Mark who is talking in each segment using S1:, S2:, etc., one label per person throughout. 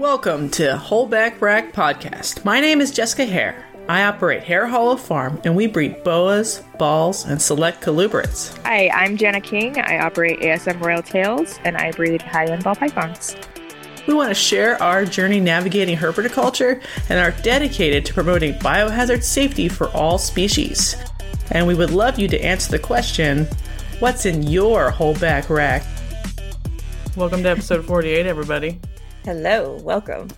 S1: Welcome to Holdback Rack Podcast. My name is Jessica Hare. I operate Hare Hollow Farm and we breed boas, balls, and select colubrids.
S2: Hi, I'm Jana King. I operate ASM Royal Tails and I breed high end ball pythons.
S1: We want to share our journey navigating herpetoculture and are dedicated to promoting biohazard safety for all species. And we would love you to answer the question what's in your whole back rack? Welcome to episode 48, everybody.
S2: Hello, welcome.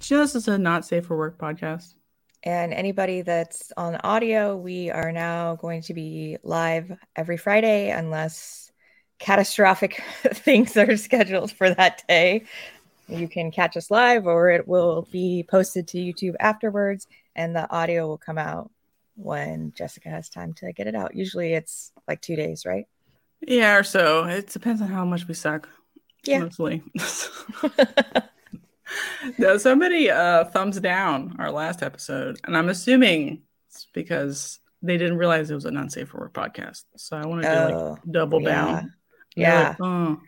S1: Did you know this is a not safe for work podcast?
S2: And anybody that's on audio, we are now going to be live every Friday unless catastrophic things are scheduled for that day. You can catch us live or it will be posted to YouTube afterwards and the audio will come out when Jessica has time to get it out. Usually it's like two days, right?
S1: Yeah, or so. It depends on how much we suck.
S2: Yeah.
S1: Mostly. no, somebody uh thumbs down our last episode, and I'm assuming it's because they didn't realize it was an unsafe for work podcast. So I want to do
S2: Oh,
S1: like double
S2: yeah.
S1: down.
S2: Yeah.
S1: Like, oh,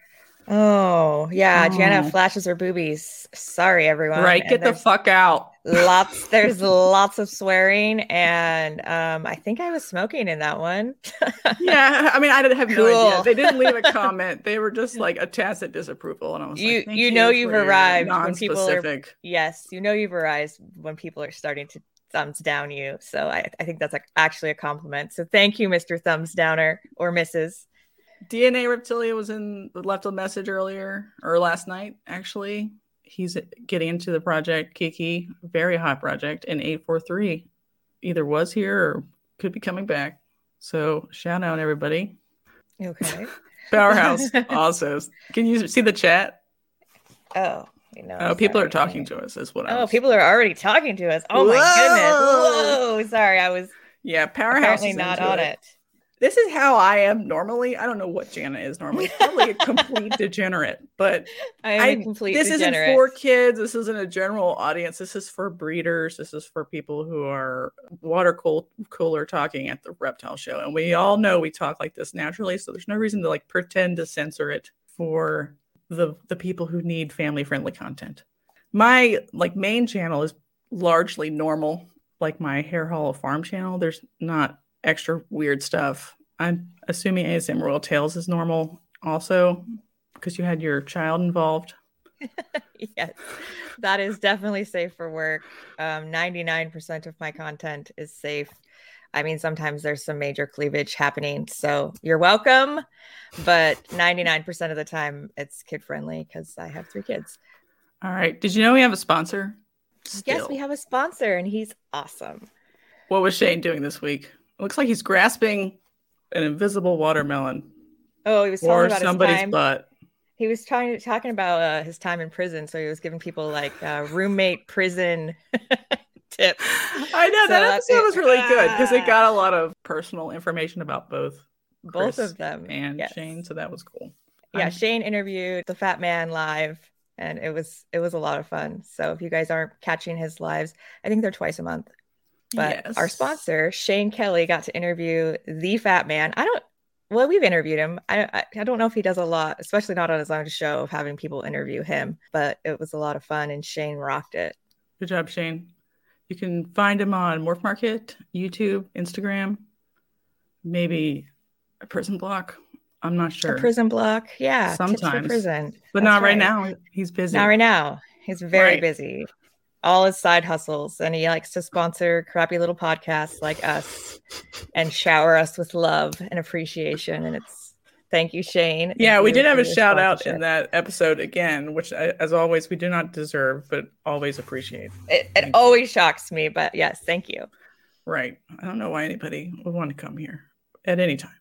S2: Oh, yeah.
S1: Oh.
S2: Jana flashes her boobies. Sorry, everyone.
S1: right,
S2: And
S1: get the fuck out.
S2: lots. There's lots of swearing, and um, I think I was smoking in that one.
S1: Yeah, I mean, I didn't have no idea. They didn't leave a comment. They were just like a tacit disapproval, and I was
S2: You-
S1: like, Thank
S2: you know you've arrived when people are- yes, you know you've arrived when people are starting to thumbs down you. So I, I think that's like actually a compliment. So thank you, Mr. Thumbs Downer or Mrs.
S1: DNA Reptilia was in left a message earlier or last night actually. He's getting into the project Kiki, very hot project, and 843 either was here or could be coming back. So shout out everybody.
S2: Okay.
S1: Powerhouse also. Can you see the chat?
S2: Oh, you know.
S1: Oh, people are talking to us. Is what I
S2: Oh,
S1: was-
S2: people are already talking to us. Oh my goodness. Whoa. Sorry, I was
S1: Yeah, Powerhouse
S2: apparently not on it.
S1: This is how I am normally. I don't know what Jana is normally. Probably a complete degenerate, but
S2: I am complete
S1: this
S2: degenerate.
S1: isn't for kids. This isn't a general audience. This is for breeders. This is for people who are water cool, cooler talking at the reptile show. And we all know we talk like this naturally. So there's no reason to like pretend to censor it for the the people who need family friendly content. My like main channel is largely normal, like my Hare Hollow Farm channel. There's not extra weird stuff. I'm assuming ASM Royal Tails is normal also because you had your child involved.
S2: yes, that is definitely safe for work. Um, 99% of my content is safe. I mean, sometimes there's some major cleavage happening. So you're welcome. But 99% of the time, it's kid friendly because I have three kids.
S1: All right. Did you know we have a sponsor?
S2: Yes, we have a sponsor and he's awesome.
S1: What was Shane doing this week? Looks like he's grasping an invisible watermelon
S2: Oh, he was
S1: or
S2: about his
S1: somebody's
S2: time.
S1: butt.
S2: He was trying talking about uh, his time in prison. So he was giving people like uh, roommate prison tips.
S1: I know
S2: So
S1: that episode
S2: it.
S1: was really good because it got a lot of personal information about both
S2: Both
S1: Chris
S2: of them.
S1: and
S2: yes.
S1: Shane, so that was cool.
S2: yeah
S1: I'm-
S2: shane interviewed the fat man live and it was it was a lot of fun so if you guys aren't catching his lives i think they're twice a month but our sponsor shane kelley got to interview the fat man i don't well we've interviewed him I, I i don't know if he does a lot especially not on his own show of having people interview him but it was a lot of fun and shane rocked it
S1: Good job, Shane. You can find him on Morph Market, YouTube, Instagram, maybe a prison block. I'm not sure.
S2: a prison block yeah
S1: Sometimes.
S2: prison
S1: but
S2: That's
S1: not right.
S2: right.
S1: now. He's busy.
S2: Not right now. He's very
S1: Right.
S2: busy. All his side hustles, and he likes to sponsor crappy little podcasts like us and shower us with love and appreciation. And it's thank you, Shane. Thank
S1: Yeah, we did have a shout out in that episode again, which, as always, we do not deserve, but always appreciate.
S2: It, it always shocks me, but yes, thank you.
S1: Right. I don't know why anybody would want to come here at any time.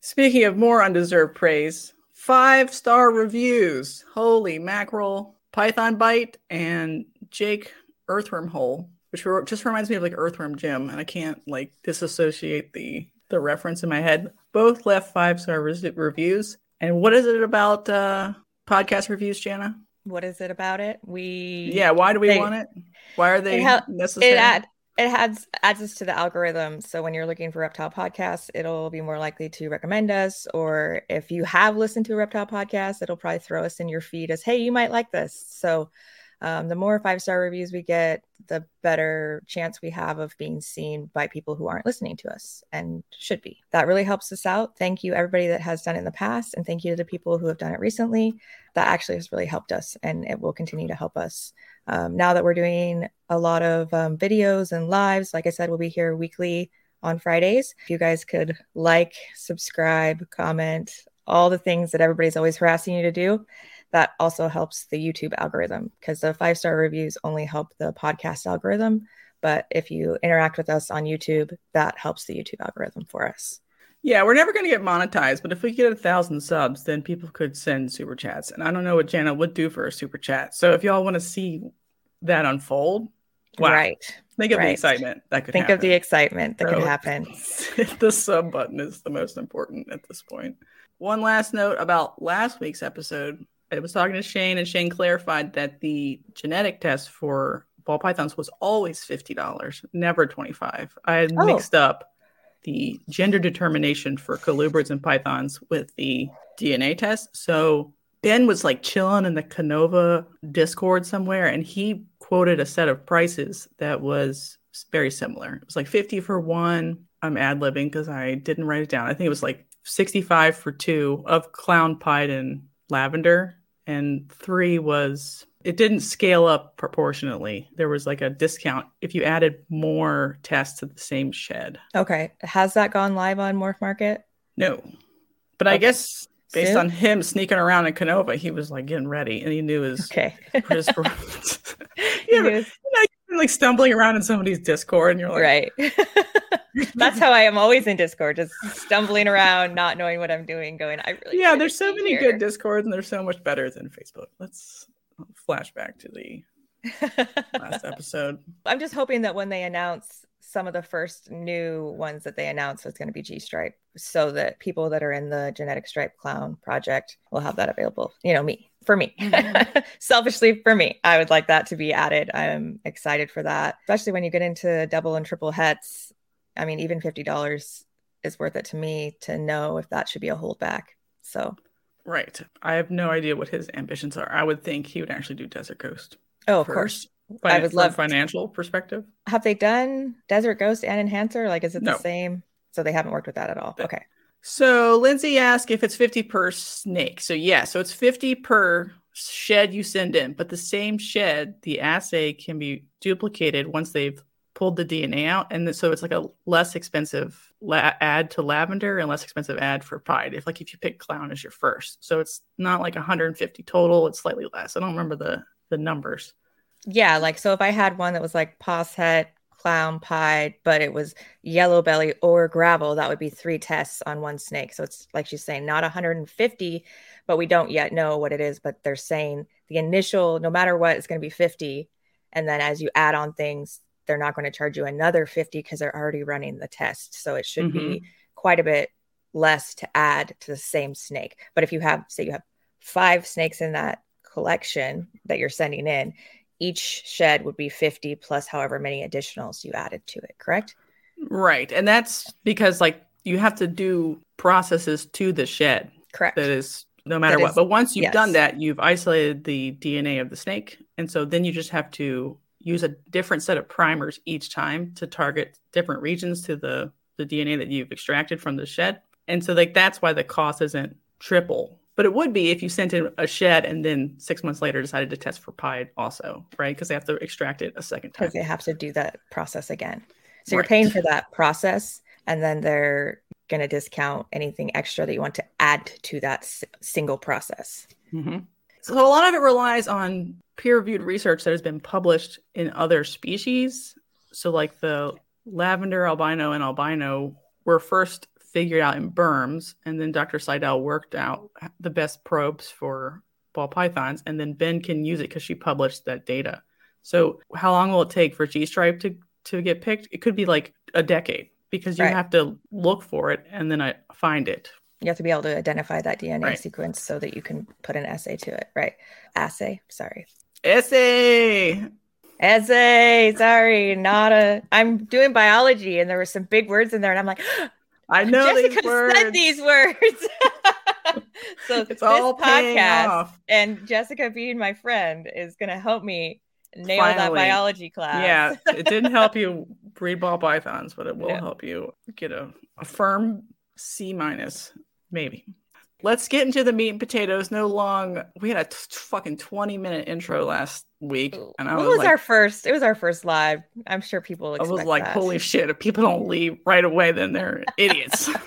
S1: Speaking of more undeserved praise, five star reviews. Holy mackerel, Python Bite, and Jake Earthworm Hole, which just reminds me of like Earthworm Jim, and I can't like disassociate the the reference in my head. Both left five star reviews. And what is it about uh, podcast reviews, Jana?
S2: What is it about it? We
S1: Yeah, why do we
S2: They-
S1: want it? Why are they
S2: hel-
S1: necessary?
S2: it add it adds adds us to the algorithm. So when you're looking for reptile podcasts, it'll be more likely to recommend us. Or if you have listened to a reptile podcast, it'll probably throw us in your feed as, hey, you might like this. So Um, the more five star reviews we get, the better chance we have of being seen by people who aren't listening to us and should be. That really helps us out. Thank you, everybody that has done it in the past, and thank you to the people who have done it recently. That actually has really helped us, and it will continue to help us. Um, now that we're doing a lot of um, videos and lives, like I said, we'll be here weekly on Fridays. If you guys could like, subscribe, comment, all the things that everybody's always harassing you to do, that also helps the YouTube algorithm because the five star reviews only help the podcast algorithm. But if you interact with us on YouTube, that helps the YouTube algorithm for us.
S1: Yeah, we're never going to get monetized, but if we get a thousand subs, then people could send super chats. And I don't know what Jana would do for a super chat. So if y'all want to see that unfold, wow.
S2: Right.
S1: Think of
S2: right.
S1: the excitement that could
S2: Think
S1: happen.
S2: of the excitement that
S1: So,
S2: could happen.
S1: the sub button is the most important at this point. One last note about last week's episode. I was talking to Shane, and Shane clarified that the genetic test for ball pythons was always fifty dollars, never twenty five. I had
S2: Oh.
S1: mixed up the gender determination for colubrids and pythons with the DNA test. So Ben was like chilling in the Canova Discord somewhere, and he quoted a set of prices that was very similar. It was like 50 for one. I'm ad libbing because I didn't write it down. I think it was like 65 for two of clown pied and lavender, and three was it didn't scale up proportionately. There was like a discount if you added more tests to the same shed.
S2: Okay. Has that gone live on Morph Market?
S1: No. But I guess based
S2: Soon?
S1: on him sneaking around in Canova, he was like getting ready and he knew his,
S2: Okay.
S1: his
S2: He
S1: yeah, but,
S2: knew-
S1: you know, you're like stumbling around in somebody's Discord and you're like,
S2: right. That's how I am always in Discord, just stumbling around, not knowing what I'm doing, going, I really
S1: yeah, there's so many
S2: here."
S1: good Discords and they're so much better than Facebook. Let's flash back to the last episode.
S2: I'm just hoping that when they announce some of the first new ones that they announce, it's going to be G Stripe, so that people that are in the Genetic Stripe Clown project will have that available. You know, me for me,
S1: Mhm.
S2: selfishly for me, I would like that to be added. I'm excited for that, especially when you get into double and triple hets. I mean, even fifty dollars is worth it to me to know if that should be a holdback. So,
S1: Right. I have no idea what his ambitions are. I would think he would actually do Desert Ghost.
S2: oh, of
S1: first.
S2: course,
S1: Fin-
S2: I would love-
S1: financial perspective.
S2: have they done Desert Ghost and Enhancer? Like, is it
S1: No.
S2: the same? So they haven't worked with that at all. Okay.
S1: So Lindsay asked if it's 50 per snake. So yeah, so it's 50 per shed you send in, but the same shed, the assay can be duplicated once they've pulled the DNA out. And so it's like a less expensive la- add to lavender and less expensive add for pied. If like if you pick clown as your first. So it's not like 150 total, it's slightly less. I don't remember the the numbers.
S2: Yeah, like so if I had one that was like posset, clown pied, but it was yellow belly or gravel, that would be three tests on one snake. So it's like she's saying, not 150, but we don't yet know what it is. But they're saying the initial, no matter what, it's going to be 50. And then as you add on things, they're not going to charge you another 50 because they're already running the test. So it should be mm-hmm. quite a bit less to add to the same snake. But if you have, say, you have five snakes in that collection that you're sending in, each shed would be 50 plus however many additionals you added to it, correct?
S1: Right. And that's because like you have to do processes to the shed.
S2: Correct.
S1: that is no matter
S2: That
S1: what.
S2: is-
S1: but once you've done that, you've isolated the DNA of the snake. And so then you just have to use a different set of primers each time to target different regions to the, the DNA that you've extracted from the shed. And so like that's why the cost isn't triple. But it would be if you sent in a shed and then six months later decided to test for pied also, right? Because they have to extract it a second time.
S2: Because they have to do that process again. So you're paying for that process, and then they're going to discount anything extra that you want to add to that s- single process.
S1: hmm So a lot of it relies on peer-reviewed research that has been published in other species. So like the lavender albino and albino were first figured out in Burms, and then Dr. Seidel worked out the best probes for ball pythons, and then Ben can use it because she published that data. So how long will it take for G stripe to to get picked? It could be like a decade because you
S2: Right.
S1: have to look for it and then I find it.
S2: You have to be able to identify that DNA
S1: Right.
S2: sequence so that you can put an assay to it, right? Assay, sorry.
S1: Essay.
S2: Essay, sorry, not a. I'm doing biology, and there were some big words in there, and I'm like,
S1: I know
S2: Jessica
S1: these words.
S2: said these words. so
S1: It's
S2: this
S1: all
S2: podcast and Jessica being my friend is going to help me nail that biology class.
S1: Yeah, it didn't help you breed ball pythons, but it will
S2: No.
S1: help you get a, a firm C minus, maybe. Let's get into the meat and potatoes. No long. We had a t- fucking twenty minute intro last week, and I
S2: what
S1: was,
S2: was
S1: like,
S2: our first? It was our first live. I'm sure people
S1: I was like,
S2: that.
S1: holy shit! If people don't leave right away, then they're idiots.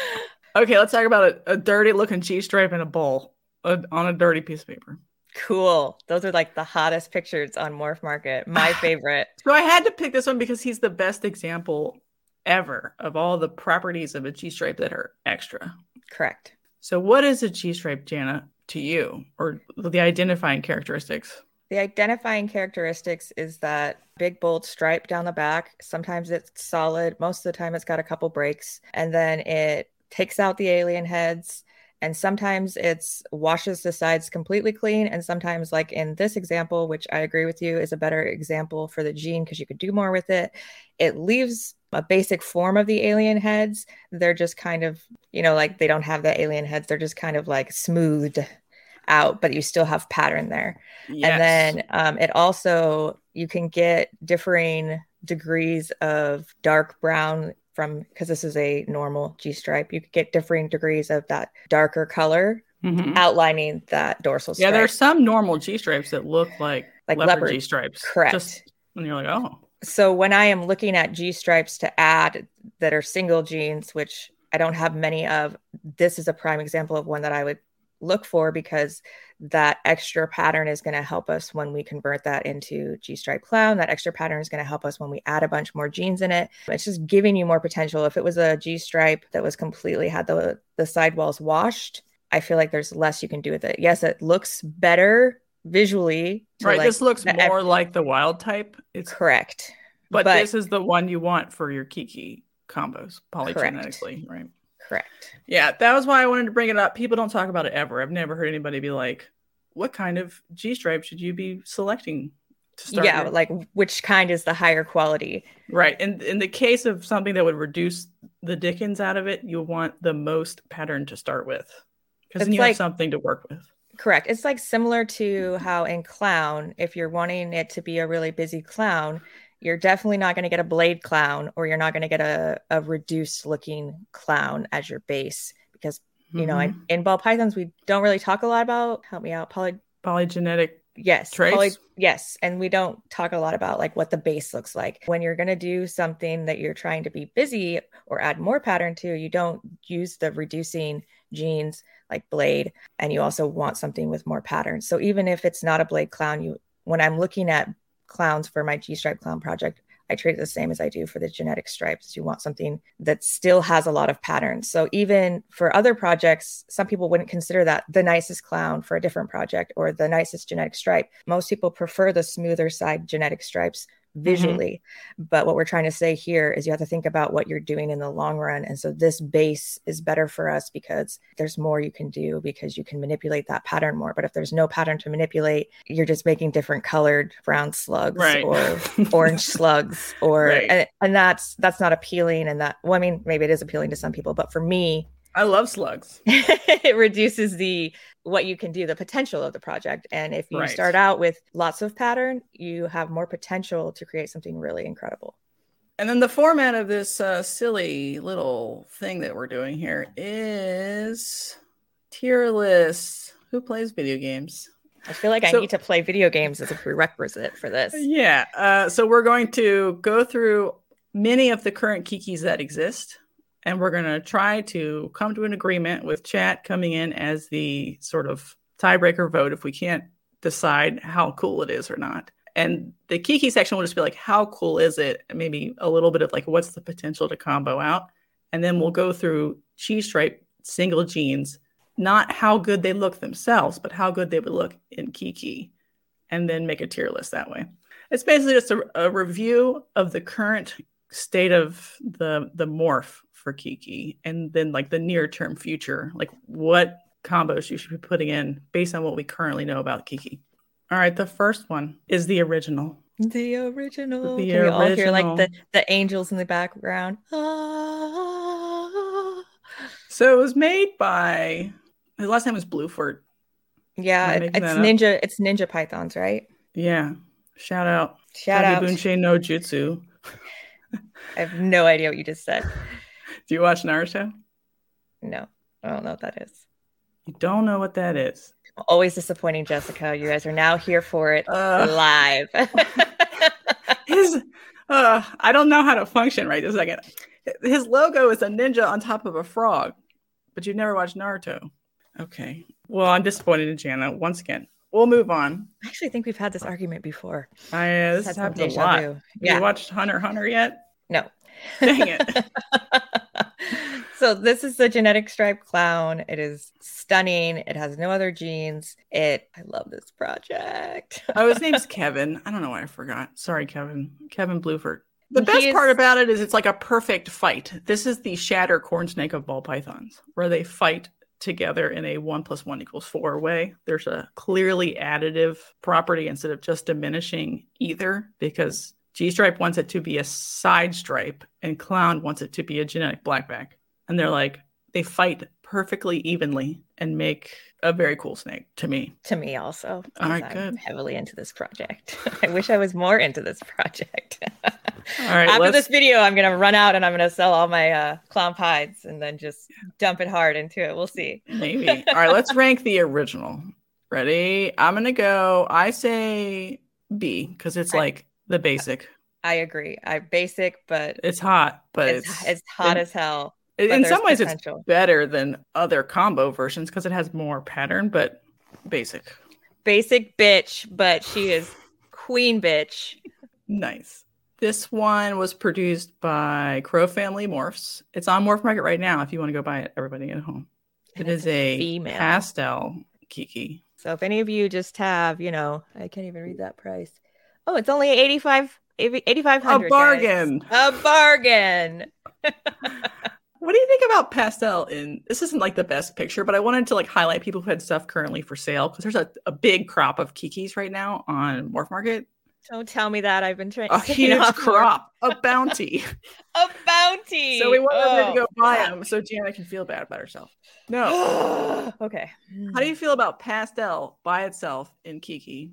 S1: okay, let's talk about a, a dirty looking G stripe in a bowl uh, on a dirty piece of paper.
S2: cool. Those are like the hottest pictures on Morph Market. My favorite.
S1: So I had to pick this one because he's the best example ever of all the properties of a G stripe that are extra.
S2: Correct.
S1: So, what is a G stripe, Jana, to you, or the identifying characteristics?
S2: The identifying characteristics is that big bold stripe down the back. Sometimes it's solid. Most of the time, it's got a couple breaks, and then it takes out the alien heads. And sometimes it's washes the sides completely clean. And sometimes, like in this example, which I agree with you is a better example for the gene because you could do more with it, it leaves a basic form of the alien heads. They're just kind of, you know, like they don't have the alien heads. They're just kind of like smoothed out, but you still have pattern there.
S1: Yes.
S2: And then um, it also, you can get differing degrees of dark brown from, because this is a normal G stripe, you could get differing degrees of that darker color
S1: Mhm.
S2: outlining that dorsal stripe.
S1: yeah,
S2: stripe.
S1: there's some normal G stripes that look like,
S2: Like
S1: leopard,
S2: leopard.
S1: G stripes.
S2: Correct.
S1: Just, and you're like, oh,
S2: so when I am looking at G stripes to add that are single genes, which I don't have many of, this is a prime example of one that I would look for because that extra pattern is going to help us when we convert that into G stripe clown. That extra pattern is going to help us when we add a bunch more genes in it. It's just giving you more potential. If it was a G stripe that was completely had the the sidewalls washed, I feel like there's less you can do with it. Yes, it looks better visually.
S1: right.
S2: like,
S1: this looks more like the wild type. It's,
S2: correct.
S1: but,
S2: but-
S1: this is the one you want for your Kiki combos polygenetically, right?
S2: Correct.
S1: Yeah, that was why I wanted to bring it up. People don't talk about it ever. I've never heard anybody be like, "What kind of G stripe should you be selecting
S2: yeah
S1: your-"
S2: like which kind is the higher quality
S1: right. and in the case of something that would reduce the Dickens out of it, you want the most pattern to start with, because then you
S2: like-
S1: have something to work with.
S2: Correct it's like similar to how in clown if you're wanting it to be a really busy clown you're definitely not going to get a blade clown or you're not going to get a, a reduced looking clown as your base because you know
S1: Mhm.
S2: in, in ball pythons we don't really talk a lot about help me out poly
S1: polygenetic.
S2: yes
S1: Traits?
S2: poly- yes and we don't talk a lot about like what the base looks like when you're going to do something that you're trying to be busy or add more pattern to you don't use the reducing genes like blade and you also want something with more patterns so even if it's not a blade clown you when i'm looking at clowns for my g stripe clown project I treat it the same as I do for the genetic stripes. You want something that still has a lot of patterns. So even for other projects, some people wouldn't consider that the nicest clown for a different project or the nicest genetic stripe. Most people prefer the smoother side genetic stripes Mm-hmm. visually. But what we're trying to say here is you have to think about what you're doing in the long run. And so this base is better for us because there's more you can do because you can manipulate that pattern more. But if there's no pattern to manipulate, you're just making different colored brown slugs
S1: Right.
S2: or orange slugs or
S1: Right.
S2: and, and that's that's not appealing and that well i mean maybe it is appealing to some people but for me
S1: I love slugs.
S2: it reduces the what you can do the potential of the project and if you
S1: Right.
S2: start out with lots of pattern you have more potential to create something really incredible
S1: And then the format of this uh, silly little thing that we're doing here is tier list. Who plays video games?
S2: i feel like
S1: So-
S2: i need to play video games as a prerequisite for this
S1: Yeah. Uh, so we're going to go through many of the current kikis that exist, and we're going to try to come to an agreement with chat coming in as the sort of tiebreaker vote if we can't decide how cool it is or not. And the kiki section will just be like, how cool is it? And maybe a little bit of like, what's the potential to combo out? And then we'll go through G stripe single genes, not how good they look themselves, but how good they would look in kiki, and then make a tier list that way. It's basically just a, a review of the current state of the the morph for Kiki, and then like the near term future, like what combos you should be putting in based on what we currently know about Kiki. All right, the first one is the original.
S2: the original
S1: The
S2: Can we all hear like the the angels in the background Ah.
S1: So it was made by his last name was Bluefort.
S2: Yeah, it- it's
S1: that up?
S2: ninja. It's ninja pythons, right?
S1: Yeah. Shout out.
S2: Shout out.
S1: Bunshin no Jutsu.
S2: I have no idea what you just said.
S1: Do you watch Naruto?
S2: No, I don't know what that is.
S1: You don't know what that is.
S2: Always disappointing, Jessica. You guys are now here for it
S1: Uh,
S2: live.
S1: his uh I don't know how to function right this second. His logo is a ninja on top of a frog, but you've never watched Naruto. Okay. Well, I'm disappointed in Jana once again. We'll move on.
S2: I actually think we've had this argument before.
S1: I, uh, this happened a lot.
S2: vu. Yeah.
S1: you watched Hunter Hunter yet?
S2: No.
S1: Dang it.
S2: so this is the genetic striped clown. It is stunning. It has no other genes. It I love this project.
S1: Oh, his name's Kevin. I don't know why I forgot. Sorry, Kevin. Kevin Bluford. The best
S2: is-
S1: part about it is it's like a perfect fight. This is the shatter corn snake of ball pythons, where they fight together in a one plus one equals four way. There's a clearly additive property instead of just diminishing either, because G stripe wants it to be a side stripe and clown wants it to be a genetic blackback. And they're like, they fight perfectly evenly and make a very cool snake to me.
S2: to me also.
S1: All right,
S2: I'm
S1: good.
S2: Heavily into this project. I wish I was more into this project.
S1: All right,
S2: After
S1: let's-
S2: this video, I'm gonna run out and I'm gonna sell all my uh, clown pies and then just dump it hard into it. We'll see.
S1: Maybe. All right, let's rank the original. Ready? I'm gonna go. I say B because it's
S2: I-
S1: like the basic.
S2: I agree. I basic, but
S1: It's hot, but
S2: it's,
S1: it's,
S2: it's hot
S1: in-
S2: as hell.
S1: In some ways it's better than other combo versions because it has more pattern, but basic.
S2: Basic bitch, but she is queen bitch.
S1: Nice. This one was produced by Crow Family Morphs. It's on Morph Market right now if you want to go buy it, everybody at home.
S2: And it's
S1: a
S2: female.
S1: pastel Kiki.
S2: So if any of you just have, you know, I can't even read that price. Oh, it's only 85 8500
S1: A bargain.
S2: A bargain.
S1: What do you think about pastel in this isn't like the best picture, but I wanted to like highlight people who had stuff currently for sale because there's a, a big crop of kikis right now on Morph Market.
S2: Don't tell me that I've been trying
S1: A huge crop, a bounty.
S2: A bounty.
S1: so we want
S2: Oh,
S1: to go oh. buy
S2: crap.
S1: them so Jana can feel bad about herself. No.
S2: okay.
S1: How do you feel about pastel by itself in Kiki?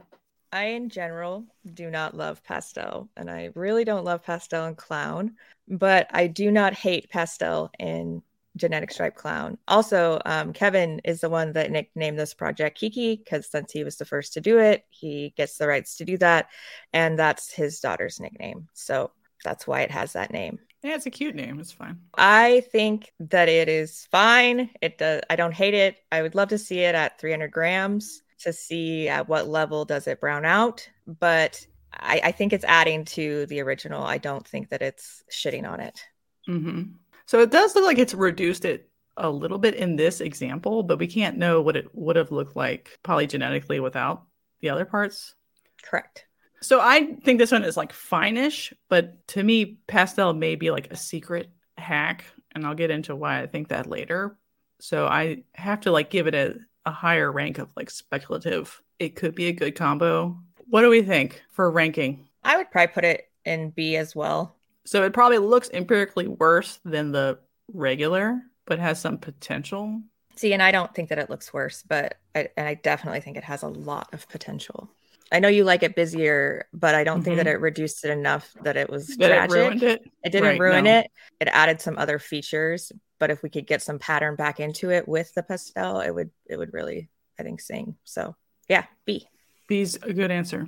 S2: I, in general, do not love pastel, and I really don't love pastel in clown, but I do not hate pastel in genetic stripe clown. Also, um, Kevin is the one that nicknamed this project Kiki because since he was the first to do it, he gets the rights to do that, and that's his daughter's nickname. So that's why it has that name.
S1: Yeah, it's a cute name. It's fine.
S2: I think that it is fine. It does. I don't hate it. I would love to see it at 300 grams to see at what level does it brown out. But I, I think it's adding to the original. I don't think that it's shitting on it.
S1: hmm So it does look like it's reduced it a little bit in this example, but we can't know what it would have looked like polygenetically without the other parts.
S2: Correct.
S1: So I think this one is like fine-ish, but to me, pastel may be like a secret hack, and I'll get into why I think that later. So I have to like give it a, a higher rank of like speculative. It could be a good combo. What do we think for ranking?
S2: I would probably put it in B as well.
S1: So it probably looks empirically worse than the regular, but has some potential.
S2: See, and I don't think that it looks worse, but I, and I definitely think it has a lot of potential. I know you like it busier, but I don't think that mm-hmm. it reduced it enough that it was
S1: That
S2: tragic.
S1: it ruined it.
S2: It didn't
S1: Right,
S2: ruin
S1: no.
S2: it. It added some other features, but if we could get some pattern back into it with the pastel, it would it would really I think sing. So yeah, B.
S1: B's a good answer.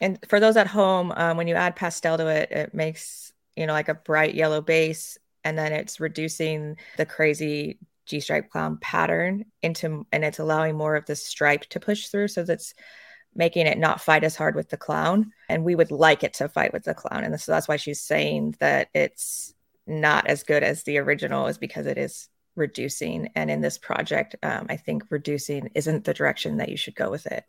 S2: And for those at home, um, when you add pastel to it, it makes you know like a bright yellow base, and then it's reducing the crazy G stripe clown pattern into, and it's allowing more of the stripe to push through. So that's making it not fight as hard with the clown. And we would like it to fight with the clown, and so that's why she's saying that it's not as good as the original, is because it is reducing. And in this project, um, I think reducing isn't the direction that you should go with it.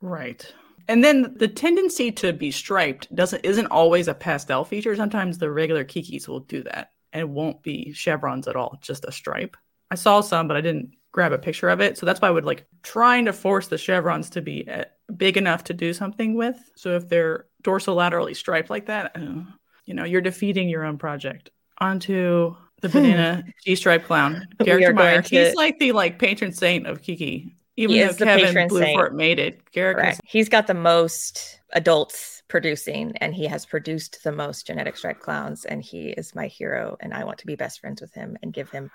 S1: Right. And then the tendency to be striped doesn't isn't always a pastel feature. Sometimes the regular kikis will do that and it won't be chevrons at all, just a stripe. I saw some, but I didn't grab a picture of it. So that's why I would like trying to force the chevrons to be uh, big enough to do something with. So if they're dorsolaterally striped like that, uh, you know, you're defeating your own project. On to the hmm. banana G stripe clown character Meyer.
S2: to-
S1: He's like the like patron saint of Kiki. Even
S2: He
S1: though Kevin
S2: patron
S1: Bluefort
S2: saint.
S1: made it, Garrick is
S2: He's got the most adults producing, and he has produced the most genetic stripe clowns. And he is my hero, and I want to be best friends with him and give him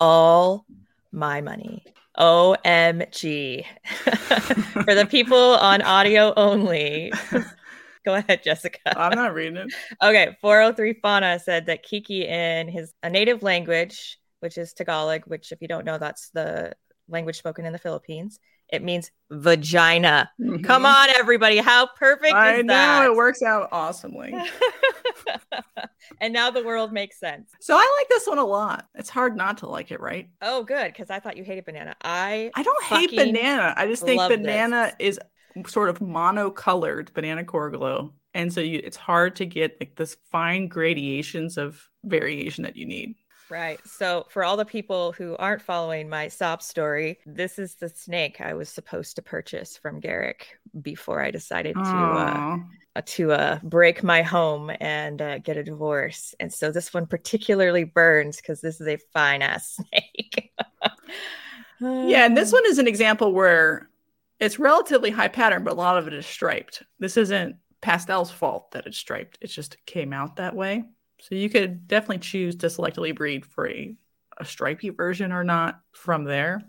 S2: all my money. OMG. For the people on audio only. Go ahead, Jessica.
S1: I'm not reading it.
S2: Okay, 403 Fauna said that Kiki in his a native language, which is Tagalog, which if you don't know, that's the language spoken in the Philippines. It means vagina. Come on, everybody. How perfect
S1: Mm-hmm. I know it works out awesomely.
S2: and now the world makes sense.
S1: So I like this one a lot. It's hard not to like it, right?
S2: Oh, good, because I thought you hated banana. I
S1: I don't hate banana. I just think banana is sort of monocolored banana coral glow. And so you, it's hard to get like this fine gradations of variation that you need.
S2: right. So for all the people who aren't following my sob story, this is the snake I was supposed to purchase from Garrick before I decided to uh, uh, to uh, break my home and uh, get a divorce. And so this one particularly burns because this is a fine ass snake.
S1: Yeah, and this one is an example where it's relatively high pattern, but a lot of it is striped. This isn't Pastel's fault that it's striped. It just came out that way. So you could definitely choose to selectively breed for a, a stripy version or not from there.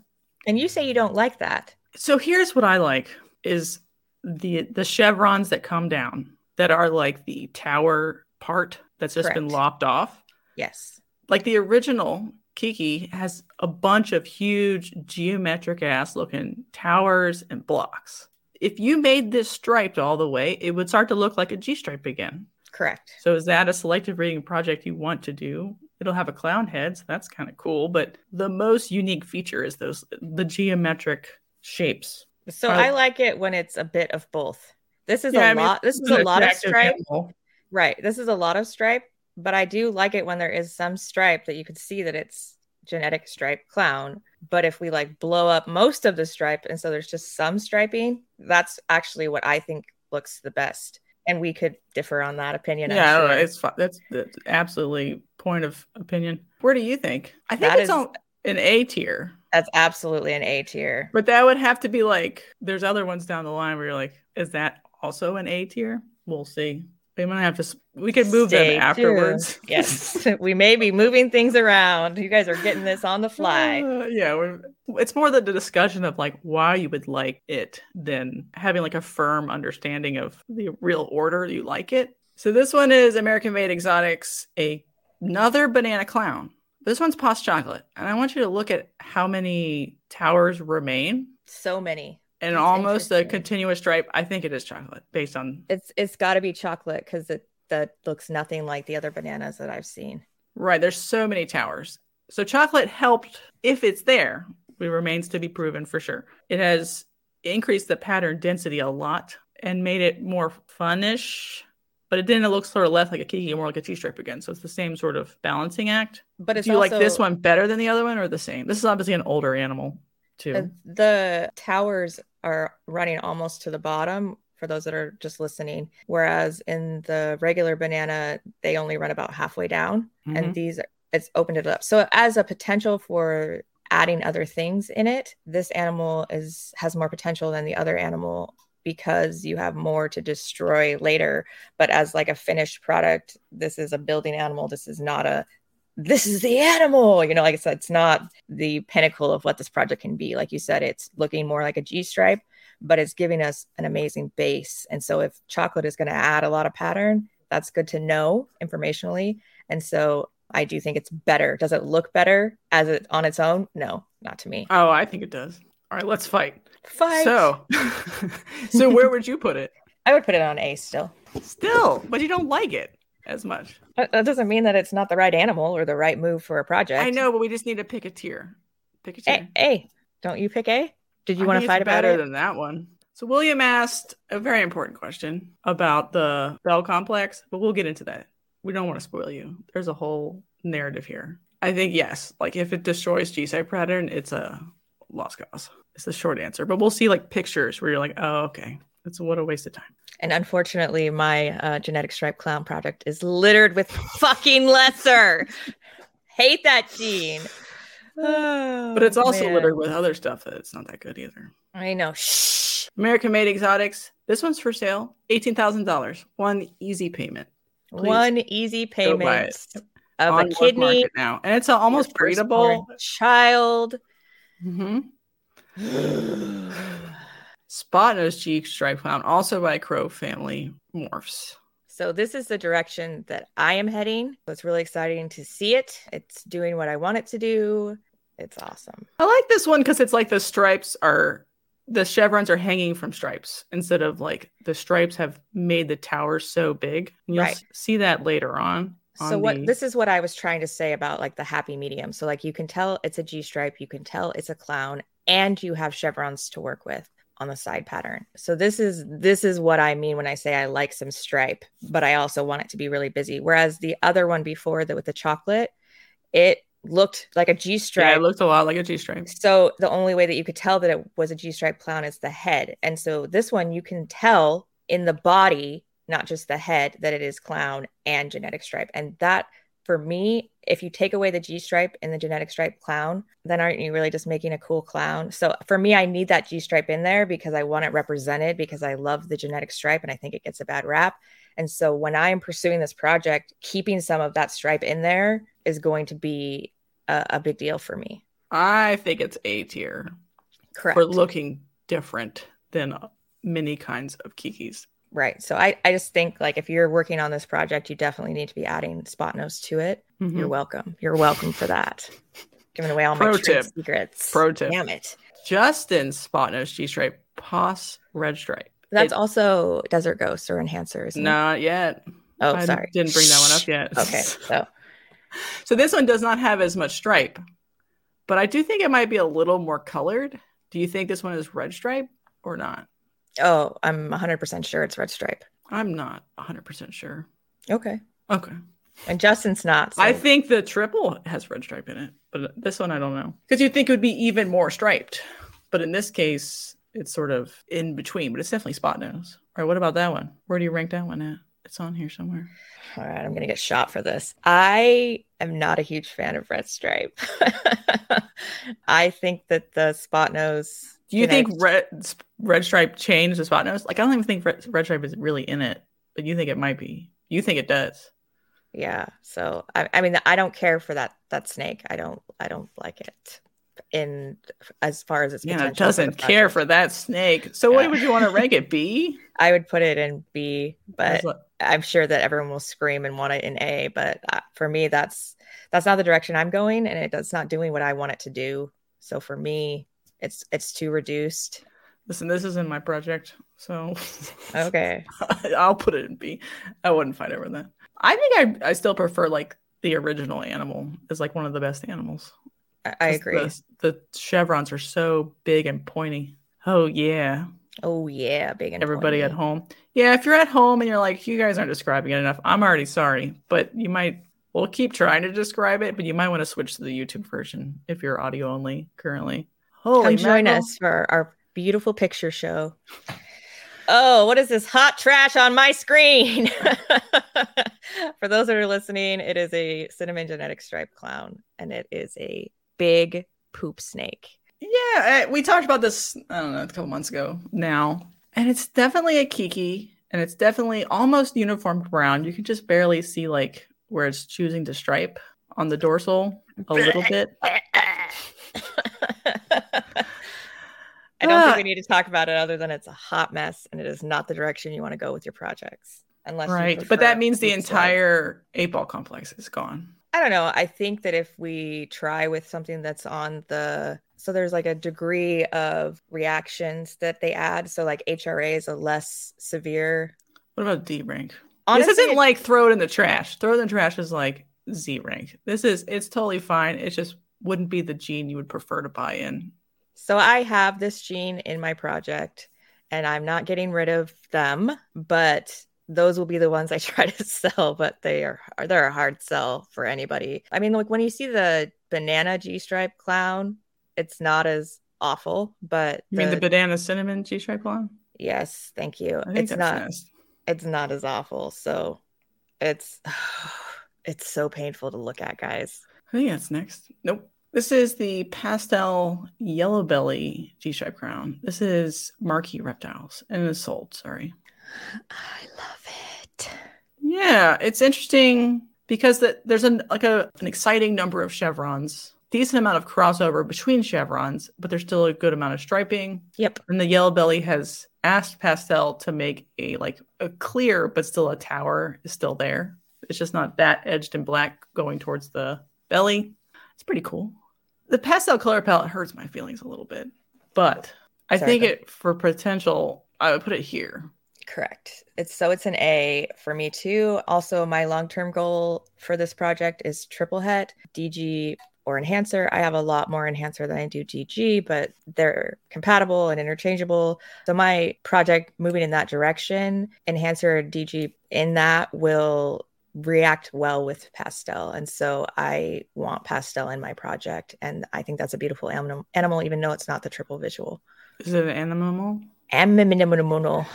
S2: And you say you don't like that.
S1: So here's what I like is the the chevrons that come down that are like the tower part that's just been lopped off.
S2: Yes.
S1: Like the original Kiki has a bunch of huge geometric ass looking towers and blocks. If you made this striped all the way, it would start to look like a G stripe again.
S2: Correct.
S1: So is that a selective breeding project you want to do? It'll have a clown head, so that's kind of cool. But the most unique feature is those the geometric shapes.
S2: So
S1: I-
S2: I like it when it's a bit of both. This is
S1: Yeah,
S2: a
S1: I mean,
S2: lot. This is a lot of stripe.
S1: animal.
S2: Right. This is a lot of stripe, but I do like it when there is some stripe that you can see that it's genetic stripe clown. But if we like blow up most of the stripe and so there's just some striping, that's actually what I think looks the best. And we could differ on that opinion.
S1: Yeah, I don't know,
S2: sure.
S1: it's fi- that's that's absolutely point of opinion. Where do you think? I think
S2: That
S1: it's
S2: is-
S1: on an A tier,
S2: that's absolutely an A tier.
S1: but that would have to be like there's other ones down the line where you're like, is that also an A tier? We'll see. We might have to. We could move
S2: Stay
S1: them afterwards.
S2: tuned. Yes. we may be moving things around. You guys are getting this on the fly.
S1: Uh, yeah, it's more the, the discussion of like why you would like it than having like a firm understanding of the real order you like it. So this one is American Made Exotics, a, another banana clown. This one's Post Chocolate, and I want you to look at how many towers remain
S2: So many.
S1: And
S2: That's
S1: almost a continuous stripe. I think it is chocolate based on
S2: It's it's got to be chocolate because it that looks nothing like the other bananas that I've seen.
S1: Right. There's so many towers. So chocolate helped if it's there. It remains to be proven for sure. It has increased the pattern density a lot and made it more funnish, but it didn't look sort of less like a kiki, more like a T-stripe again. So it's the same sort of balancing act.
S2: But it's
S1: Do you
S2: also,
S1: like this one better than the other one or the same? This is obviously an older animal too.
S2: the towers are running almost to the bottom for those that are just listening, whereas in the regular banana they only run about halfway down,
S1: Mhm.
S2: and these it's opened it up. So as a potential for adding other things in it, this animal is has more potential than the other animal because you have more to destroy later. But as like a finished product, this is a building animal. This is not a this is the animal. You know, like I said, it's not the pinnacle of what this project can be. Like you said, it's looking more like a G stripe, but it's giving us an amazing base. And so if chocolate is going to add a lot of pattern, that's good to know informationally. And so I do think it's better. Does it look better as it on its own? No, not to me.
S1: oh, I think it does. All right, let's fight.
S2: Fight.
S1: So, so where would you put it?
S2: I would put it on A still.
S1: Still, but you don't like it as much.
S2: That doesn't mean that it's not the right animal or the right move for a project.
S1: I know, but we just need to pick a tier. Pick a tier.
S2: A, A. Don't you pick A? Did you
S1: I
S2: want to fight about it?
S1: it's
S2: about
S1: better
S2: it?
S1: than that one? So William asked a very important question about the BEL complex, but we'll get into that. We don't want to spoil you. There's a whole narrative here. I think yes, like if it destroys G-site pattern, it's a lost cause. It's the short answer. But we'll see like pictures where you're like, oh, okay, it's what a waste of time.
S2: And unfortunately, my uh, genetic stripe clown project is littered with fucking lesser. hate that gene.
S1: but it's also
S2: man.
S1: littered with other stuff that's not that good either.
S2: I know. Shh.
S1: American Made Exotics. This one's for sale. Eighteen thousand dollars. One easy payment. Please
S2: One easy
S1: go buy it.
S2: payment of
S1: On
S2: a kidney.
S1: Now, and it's
S2: an almost
S1: breedable.
S2: child.
S1: hmm Spot nose cheek stripe clown, also by Crow Family Morphs.
S2: So this is the direction that I am heading. It's really exciting to see it. It's doing what I want it to do. It's awesome.
S1: I like this one because it's like the stripes are the chevrons are hanging from stripes instead of like the stripes have made the tower so big. And You'll
S2: Right.
S1: see that later on.
S2: So
S1: on
S2: what
S1: the-
S2: this is what I was trying to say about like the happy medium. So like you can tell it's a G stripe, you can tell it's a clown, and you have chevrons to work with on the side pattern. So this is this is what I mean when I say I like some stripe, but I also want it to be really busy. Whereas the other one before that with the chocolate, it looked like a G
S1: yeah,
S2: stripe.
S1: it looked a lot like a G stripe.
S2: So the only way that you could tell that it was a G stripe clown is the head. And so this one you can tell in the body, not just the head, that it is clown and genetic stripe. And that for me, if you take away the G stripe and the genetic stripe clown, then aren't you really just making a cool clown? So for me, I need that G stripe in there because I want it represented because I love the genetic stripe and I think it gets a bad rap. And so when I am pursuing this project, keeping some of that stripe in there is going to be a, a big deal for me.
S1: I think it's A tier
S2: Correct.
S1: for looking different than many kinds of kikis.
S2: Right. So I, I just think like if you're working on this project, you definitely need to be adding spot nose to it.
S1: Mhm.
S2: You're welcome. You're welcome for that. Giving away all my
S1: Pro
S2: trade
S1: tip.
S2: secrets.
S1: Pro tip.
S2: Damn it.
S1: Justin's spot nose G stripe, Pos red stripe.
S2: That's
S1: It-
S2: also Desert Ghost or Enhancer, isn't it?
S1: Yet.
S2: Oh,
S1: I
S2: sorry.
S1: Didn't bring that one up yet.
S2: Okay. So
S1: So this one does not have as much stripe, but I do think it might be a little more colored. Do you think this one is red stripe or not?
S2: Oh, I'm 100% sure it's Red Stripe.
S1: I'm not 100% sure.
S2: Okay.
S1: Okay.
S2: And Justin's not. So
S1: I think the triple has red stripe in it, but this one I don't know. Because you'd think it would be even more striped. But in this case, it's sort of in between, but it's definitely spot nose. All right, what about that one? Where do you rank that one at? It's on here somewhere.
S2: All right, I'm gonna get shot for this. I am not a huge fan of Red Stripe. I think that the spot nose.
S1: Do you think red red stripe changed the spot nose? Like I don't even think red, red stripe is really in it, but you think it might be. You think it does.
S2: Yeah. So I, I mean, I don't care for that that snake. I don't. I don't like it. In as far as its
S1: Yeah, it
S2: potential for
S1: doesn't care for that snake. So what would you want to rank it? B?
S2: I would put it in B, but
S1: what-
S2: I'm sure that everyone will scream and want it in A. But uh, for me, that's that's not the direction I'm going, and it, it's not doing what I want it to do. So for me, it's it's too reduced.
S1: Listen, this is in my project, so
S2: Okay.
S1: I'll put it in B. I wouldn't fight over that. I think I I still prefer like the original animal is like one of the best animals.
S2: I, I agree.
S1: The, the chevrons are so big and pointy. Oh yeah,
S2: Oh yeah, big and
S1: everybody at home. Yeah, if you're at home and you're like, you guys aren't describing it enough, I'm already sorry, but you might. We'll keep trying to describe it, but you might want to switch to the YouTube version if you're audio only currently. Holy
S2: Come join
S1: mackerel.
S2: us for our beautiful picture show. Oh, what is this hot trash on my screen? for those that are listening, it is a cinnamon genetic stripe clown, and it is a big poop snake.
S1: Yeah, uh, we talked about this, I don't know, a couple months ago now. And it's definitely a kiki and it's definitely almost uniform brown. You can just barely see like where it's choosing to stripe on the dorsal a little bit.
S2: I don't think we need to talk about it other than it's a hot mess and it is not the direction you want to go with your projects. Unless you
S1: Right. But that means the
S2: slides.
S1: entire eight ball complex is gone.
S2: I don't know. I think that if we try with something that's on the so there's like a degree of reactions that they add. So like HRA is a less severe.
S1: What about D rank?
S2: Honestly,
S1: this isn't like throw it in the trash. Throw it in the trash is like Z rank. This is it's totally fine. It's just wouldn't be the gene you would prefer to buy in.
S2: so I have this gene in my project and I'm not getting rid of them, but those will be the ones I try to sell, but they are they're a hard sell for anybody. I mean, like when you see the banana G stripe clown, it's not as awful, but
S1: You mean the banana cinnamon G stripe clown?
S2: yes, thank you. It's not
S1: nice.
S2: it's not as awful. So it's it's so painful to look at, guys.
S1: I think that's next. Nope. This is the pastel yellow belly G stripe clown. This is marquee reptiles and it's sold. Sorry.
S2: I love it.
S1: Yeah, it's interesting because the, there's an like a, an exciting number of chevrons, decent amount of crossover between chevrons, but there's still a good amount of striping.
S2: Yep.
S1: And the yellow belly has asked pastel to make a like a clear but still a tower is still there. It's just not that edged in black going towards the belly. It's pretty cool. The pastel color palette hurts my feelings a little bit, but I
S2: Sorry,
S1: think
S2: go-
S1: it for potential, I would put it here.
S2: Correct. It's so it's an A for me too. Also, my long-term goal for this project is triple het, DG or enhancer. I have a lot more enhancer than I do DG, but they're compatible and interchangeable. So my project moving in that direction, enhancer DG in that will react well with pastel. And so I want pastel in my project. And I think that's a beautiful animal, animal even though it's not the triple visual.
S1: Is it an animal?
S2: Animal.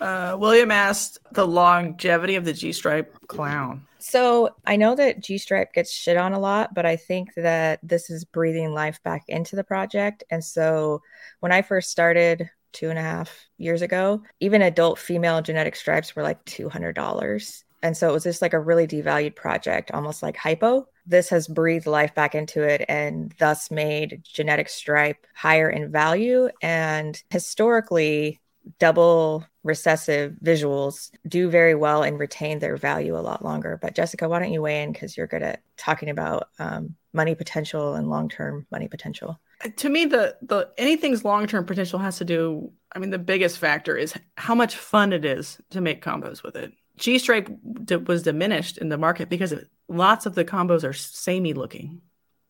S1: Uh, William asked the longevity of the G stripe clown.
S2: So I know that G Stripe gets shit on a lot, but I think that this is breathing life back into the project. And so when I first started two and a half years ago, even adult female genetic stripes were like $200. And so it was just like a really devalued project, almost like hypo. This has breathed life back into it and thus made genetic stripe higher in value. And historically, double recessive visuals do very well and retain their value a lot longer. But Jessica, why don't you weigh in because you're good at talking about um, money potential and long term money potential.
S1: To me, the the anything's long term potential has to do. I mean, the biggest factor is how much fun it is to make combos with it. G Stripe d- was diminished in the market because lots of the combos are samey looking,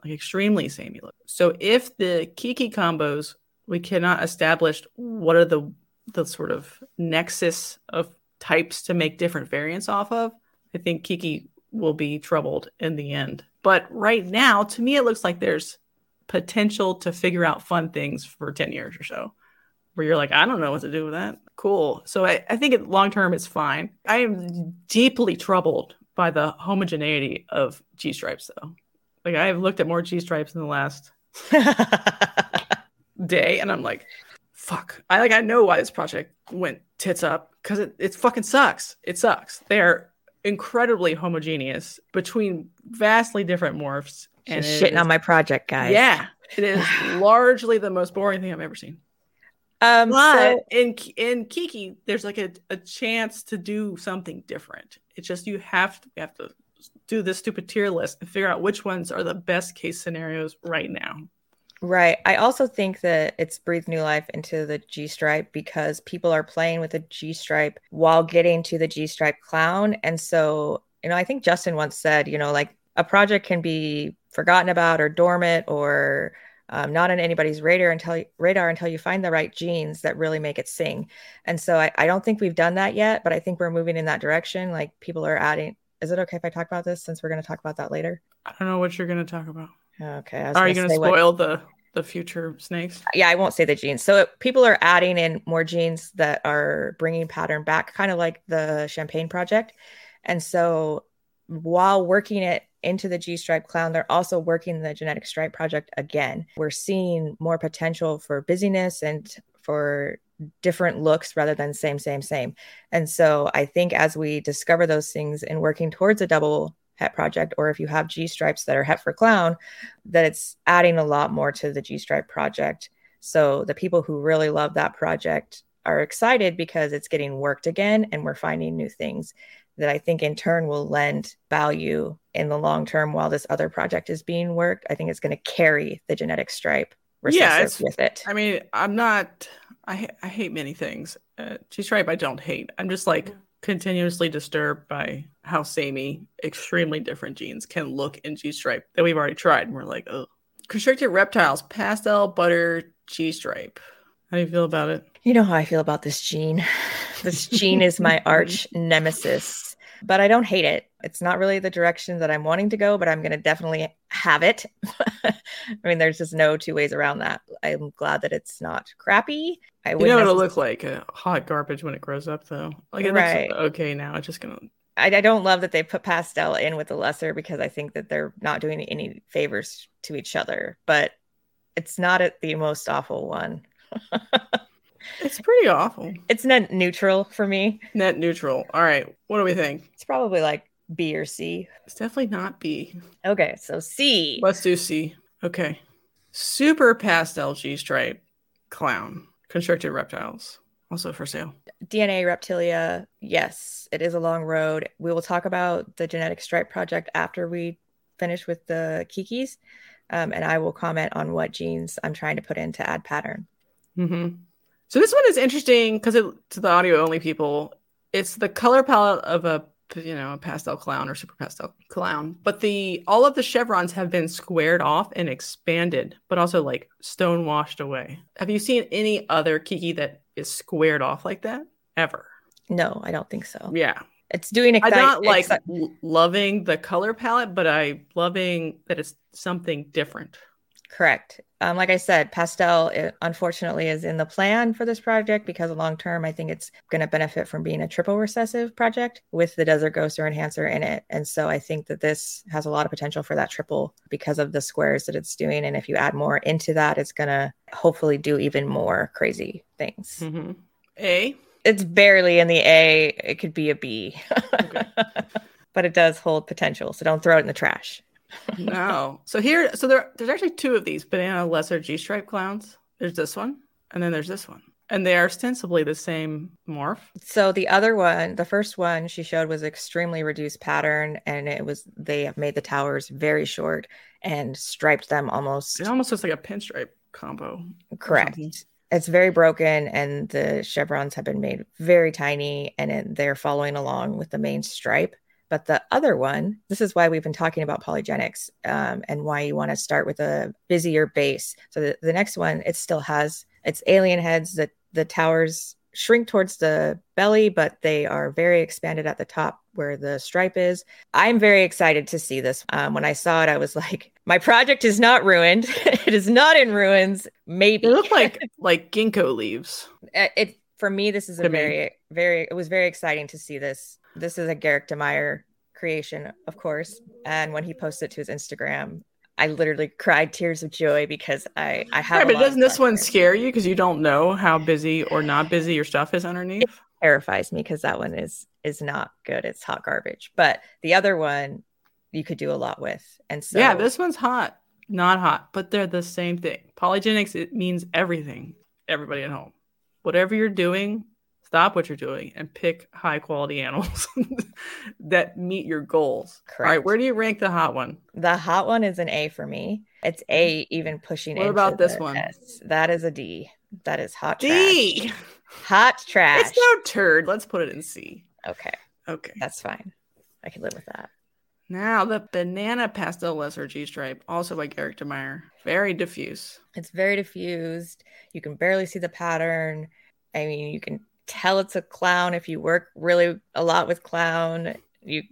S1: like extremely samey looking. So if the Kiki combos we cannot establish what are the the sort of nexus of types to make different variants off of, I think Kiki will be troubled in the end. But right now, to me, it looks like there's potential to figure out fun things for 10 years or so, where you're like, I don't know what to do with that. Cool. So I, I think long term, it's fine. I am deeply troubled by the homogeneity of G stripes, though. Like, I have looked at more G stripes in the last day, and I'm like, fuck. I like I know why this project went tits up because it, it fucking sucks. It sucks. They are incredibly homogeneous between vastly different morphs.
S2: and
S1: it
S2: shitting
S1: is-
S2: on my project, guys.
S1: Yeah, it is largely the most boring thing I've ever seen.
S2: Um,
S1: But
S2: so,
S1: in in Kiki, there's like a, a chance to do something different. It's just you have to you have to do this stupid tier list and figure out which ones are the best case scenarios right now.
S2: right. I also think that it's breathed new life into the G stripe because people are playing with the G stripe while getting to the G stripe clown. And so, you know, I think Justin once said, you know, like a project can be forgotten about or dormant or um, not on anybody's radar until you, radar until you find the right genes that really make it sing. And so I, I don't think we've done that yet, but I think we're moving in that direction. Like people are adding. Is it okay if I talk about this since we're going to talk about that later?
S1: I don't know what you're going to talk about.
S2: Okay.
S1: Are you going to
S2: say what-
S1: spoil the the future snakes?
S2: yeah, I won't say the genes. So people are adding in more genes that are bringing pattern back, kind of like the Champagne project. And so while working it into the G stripe clown, they're also working the genetic stripe project again. We're seeing more potential for busyness and for different looks rather than same, same, same. And so I think as we discover those things and working towards a double het project, or if you have G stripes that are het for clown, that it's adding a lot more to the G stripe project. So the people who really love that project are excited because it's getting worked again and we're finding new things that I think in turn will lend value in the long term while this other project is being worked. I think it's going to carry the genetic stripe
S1: Yeah,
S2: with it.
S1: I mean, I'm not. I I hate many things. Uh, G stripe, I don't hate. I'm just like continuously disturbed by how samey, extremely different genes can look in G stripe that we've already tried, and we're like, oh, constricted reptiles, pastel butter G stripe. How do you feel about it?
S2: You know how I feel about this gene. This gene is my arch nemesis, but I don't hate it. It's not really the direction that I'm wanting to go, but I'm going to definitely have it. I mean, there's just no two ways around that. I'm glad that it's not crappy. I
S1: You know, it'll look like uh, hot garbage when it grows up, though. Like it
S2: Right.
S1: looks okay now. It's just gonna.
S2: I, I don't love that they put pastel in with the lesser because I think that they're not doing any favors to each other, but it's not a, the most awful one.
S1: it's pretty awful.
S2: It's net neutral for me.
S1: Net neutral. All right. What do we think?
S2: It's probably like B or C.
S1: It's definitely not B.
S2: Okay, so C.
S1: Let's do C. Okay. Super pastel G stripe clown constricted reptiles also for sale.
S2: DNA reptilia, yes, it is a long road. We will talk about the genetic stripe project after we finish with the kikis, um, and I will comment on what genes I'm trying to put in to add pattern.
S1: Mm-hmm. So this one is interesting because to the audio only people, it's the color palette of a you know a pastel clown or super pastel clown, but the all of the chevrons have been squared off and expanded, but also like stone washed away. Have you seen any other kiki that is squared off like that ever?
S2: No, I don't think so.
S1: Yeah,
S2: it's doing.
S1: Exci- I'm not like exci- loving the color palette, but I loving that it's something different.
S2: Correct. Um, like I said, pastel it, unfortunately is in the plan for this project because long term, I think it's going to benefit from being a triple recessive project with the Desert Ghost or Enhancer in it. And so I think that this has a lot of potential for that triple because of the squares that it's doing. And if you add more into that, it's going to hopefully do even more crazy things.
S1: Mm-hmm. A.
S2: It's barely in the A. It could be a B, okay. but it does hold potential. So don't throw it in the trash
S1: no. So here, so there, there's actually two of these banana lesser G stripe clowns. There's this one, and then there's this one, and they are ostensibly the same morph.
S2: So the other one, the first one she showed was extremely reduced pattern, and it was they have made the towers very short and striped them almost.
S1: It almost looks like a pinstripe combo.
S2: Correct. It's very broken, and the chevrons have been made very tiny, and it, they're following along with the main stripe. But the other one, this is why we've been talking about polygenics um, and why you want to start with a busier base. So the, the next one, it still has its alien heads. that the towers shrink towards the belly, but they are very expanded at the top where the stripe is. I'm very excited to see this. Um, when I saw it, I was like, my project is not ruined. it is not in ruins. Maybe
S1: they look like like ginkgo leaves.
S2: It, it for me, this is a very, very. It was very exciting to see this this is a Garrick DeMeyer creation, of course. And when he posted to his Instagram, I literally cried tears of joy because I I have.
S1: Yeah, but doesn't this one scare you because you don't know how busy or not busy your stuff is underneath? It
S2: terrifies me because that one is is not good. It's hot garbage. But the other one you could do a lot with, and so
S1: yeah, this one's hot, not hot, but they're the same thing. Polygenics it means everything. Everybody at home, whatever you're doing, stop what you're doing and pick high quality animals that meet your goals. Correct. All right, where do you rank the hot one?
S2: The hot one is an A for me. It's A even pushing it.
S1: What about this one?
S2: S. That is a D. That is hot
S1: D.
S2: Trash. Hot trash.
S1: It's no turd. Let's put it in C.
S2: Okay.
S1: Okay.
S2: That's fine. I can live with that.
S1: Now the banana pastel lesser G stripe, also by Garrick DeMeyer. Very diffuse.
S2: It's very diffused. You can barely see the pattern. I mean, you can tell it's a clown if you work really a lot with clown. You